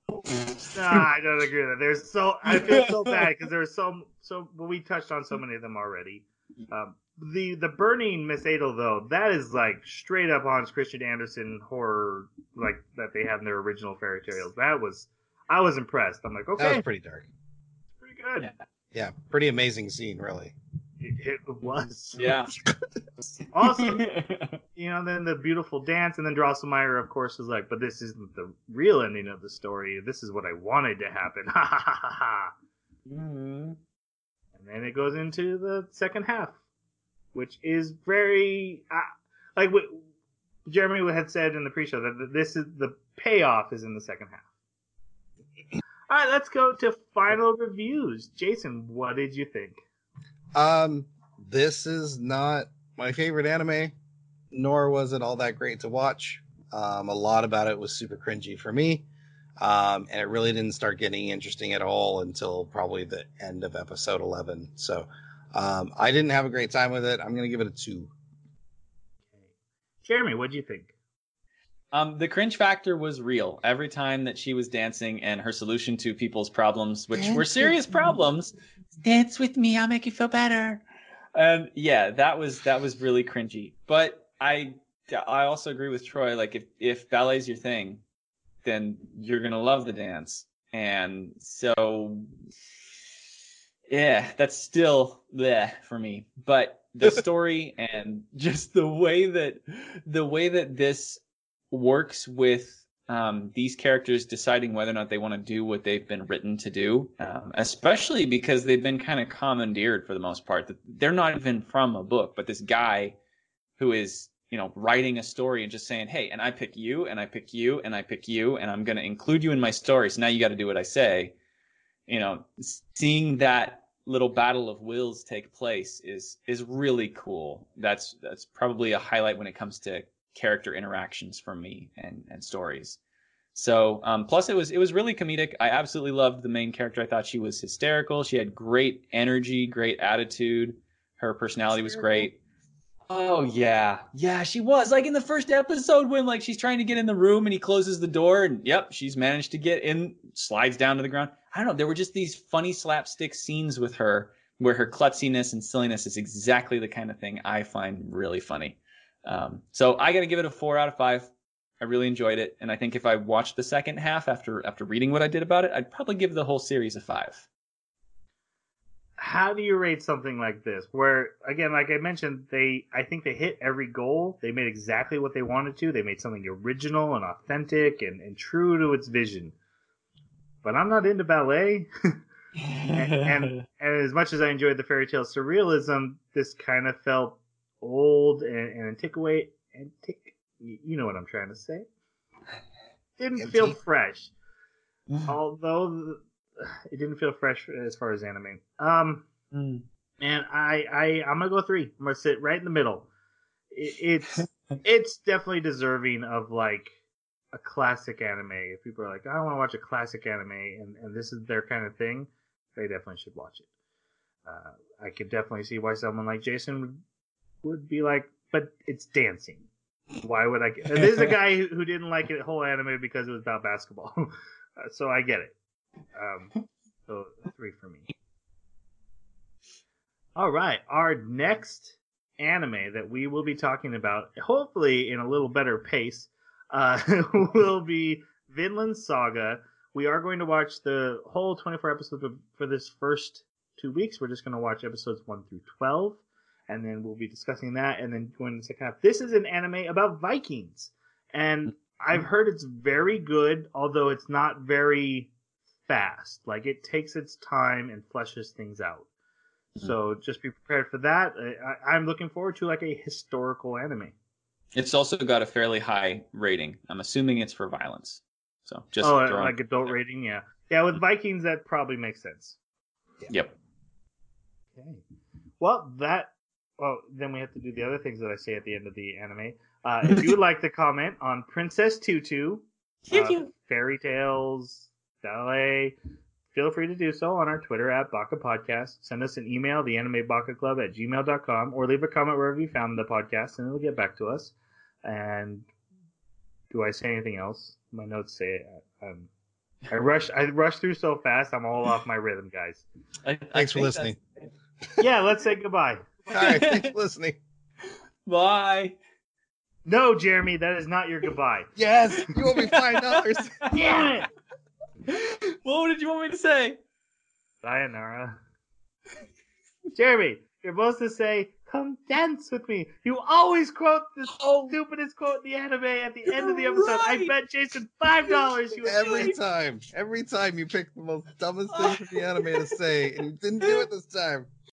Nah, I don't agree with that. There's so I feel so bad because there's so so. But we touched on so many of them already. Um, the the burning Miss Adel though, that is like straight up Hans Christian Andersen horror like that they have in their original fairy tales. That was I was impressed. I'm like, okay, That was pretty dark. pretty good. Yeah. Yeah, pretty amazing scene, really. It, it was. [laughs] Yeah. Also, [laughs] you know, then the beautiful dance, and then Drosselmeyer, of course, is like, but this isn't the real ending of the story. This is what I wanted to happen. [laughs] Ha ha ha ha ha. Mhm. And then it goes into the second half, which is very uh, like what Jeremy had said in the pre-show that this is the payoff is in the second half. All right, let's go to final reviews. Jason, what did you think? Um, this is not my favorite anime, nor was it all that great to watch. Um, a lot about it was super cringy for me. Um, and it really didn't start getting interesting at all until probably the end of episode 11. So, um, I didn't have a great time with it. I'm going to give it a two. Jeremy, what do you think? Um, the cringe factor was real every time that she was dancing, and her solution to people's problems, which Dance were serious problems, dance with me, I'll make you feel better. And yeah, that was that was really cringy. But I I also agree with Troy. Like if if ballet's your thing, then you're gonna love the dance. And so yeah, that's still bleh for me. But the [laughs] story and just the way that the way that this works with um, these characters deciding whether or not they want to do what they've been written to do, um, especially because they've been kind of commandeered for the most part. That they're not even from a book, but this guy who is you know writing a story and just saying, "Hey, and I pick you, and I pick you, and I pick you, and I'm going to include you in my story. So now you got to do what I say." You know, seeing that little battle of wills take place is is really cool. That's that's probably a highlight when it comes to character interactions for me and and stories. So um, plus it was it was really comedic. I absolutely loved the main character. I thought she was hysterical. She had great energy, great attitude. Her personality was great. Oh yeah, yeah, she was like in the first episode when like she's trying to get in the room and he closes the door and yep, she's managed to get in, slides down to the ground. I don't know. There were just these funny slapstick scenes with her where her klutziness and silliness is exactly the kind of thing I find really funny. Um, so I got to give it a four out of five. I really enjoyed it, and I think if I watched the second half after after reading what I did about it, I'd probably give the whole series a five. How do you rate something like this? Where again, like I mentioned, they I think they hit every goal. They made exactly what they wanted to. They made something original and authentic and, and true to its vision. But I'm not into ballet. [laughs] and, and [laughs] and as much as I enjoyed the fairy tale surrealism, this kind of felt old and, and antiquate antic. You know what I'm trying to say? Didn't feel fresh. Although th- it didn't feel fresh as far as anime. Um, Mm. and I I I'm gonna go three. I'm gonna sit right in the middle. It, it's [laughs] it's definitely deserving of like a classic anime. If people are like, I want to watch a classic anime, and and this is their kind of thing, they definitely should watch it. Uh, I could definitely see why someone like Jason would, would be like, but it's dancing. Why would I? Get... This is a [laughs] guy who who didn't like it whole anime because it was about basketball, Uh, [laughs] so I get it. Um, so three for me. All right, our next anime that we will be talking about, hopefully in a little better pace, uh, [laughs] will be Vinland Saga. We are going to watch the whole 24 episodes for this first two weeks. We're just going to watch episodes 1 through 12, and then we'll be discussing that, and then going to the second half. This is an anime about Vikings, and I've heard it's very good, although it's not very fast. Like, it takes its time and fleshes things out. Mm-hmm. So just be prepared for that. I, I- I'm looking forward to like a historical anime. It's also got a fairly high rating. I'm assuming it's for violence. So just oh, uh, throwing- like adult rating, yeah, yeah. With Vikings, that probably makes sense. Yep. Okay. Well, that. Well, then we have to do the other things that I say at the end of the anime. Uh, if you [laughs] would like to comment on Princess Tutu, uh, fairy tales, ballet, feel free to do so on our Twitter at Baka Podcast. Send us an email, the anime Baka Club at gmail.com, or leave a comment wherever you found the podcast, and it'll get back to us. And do I say anything else? My notes say it. Um, I rush. I rush through so fast. I'm all off my rhythm, guys. I- I Thanks for listening. Yeah, let's say goodbye. All right, [laughs] thanks for listening. Bye. No, Jeremy, that is not your goodbye. [laughs] Yes, you owe me five dollars. [laughs] Damn it, what did you want me to say? Sayonara. Jeremy, you're supposed to say, "Come dance with me." You always quote the Oh. stupidest quote in the anime at the end of the You're episode. I bet Jason five dollars you Every it. time, every time you pick the most dumbest thing from the anime to say, and you didn't do it this time.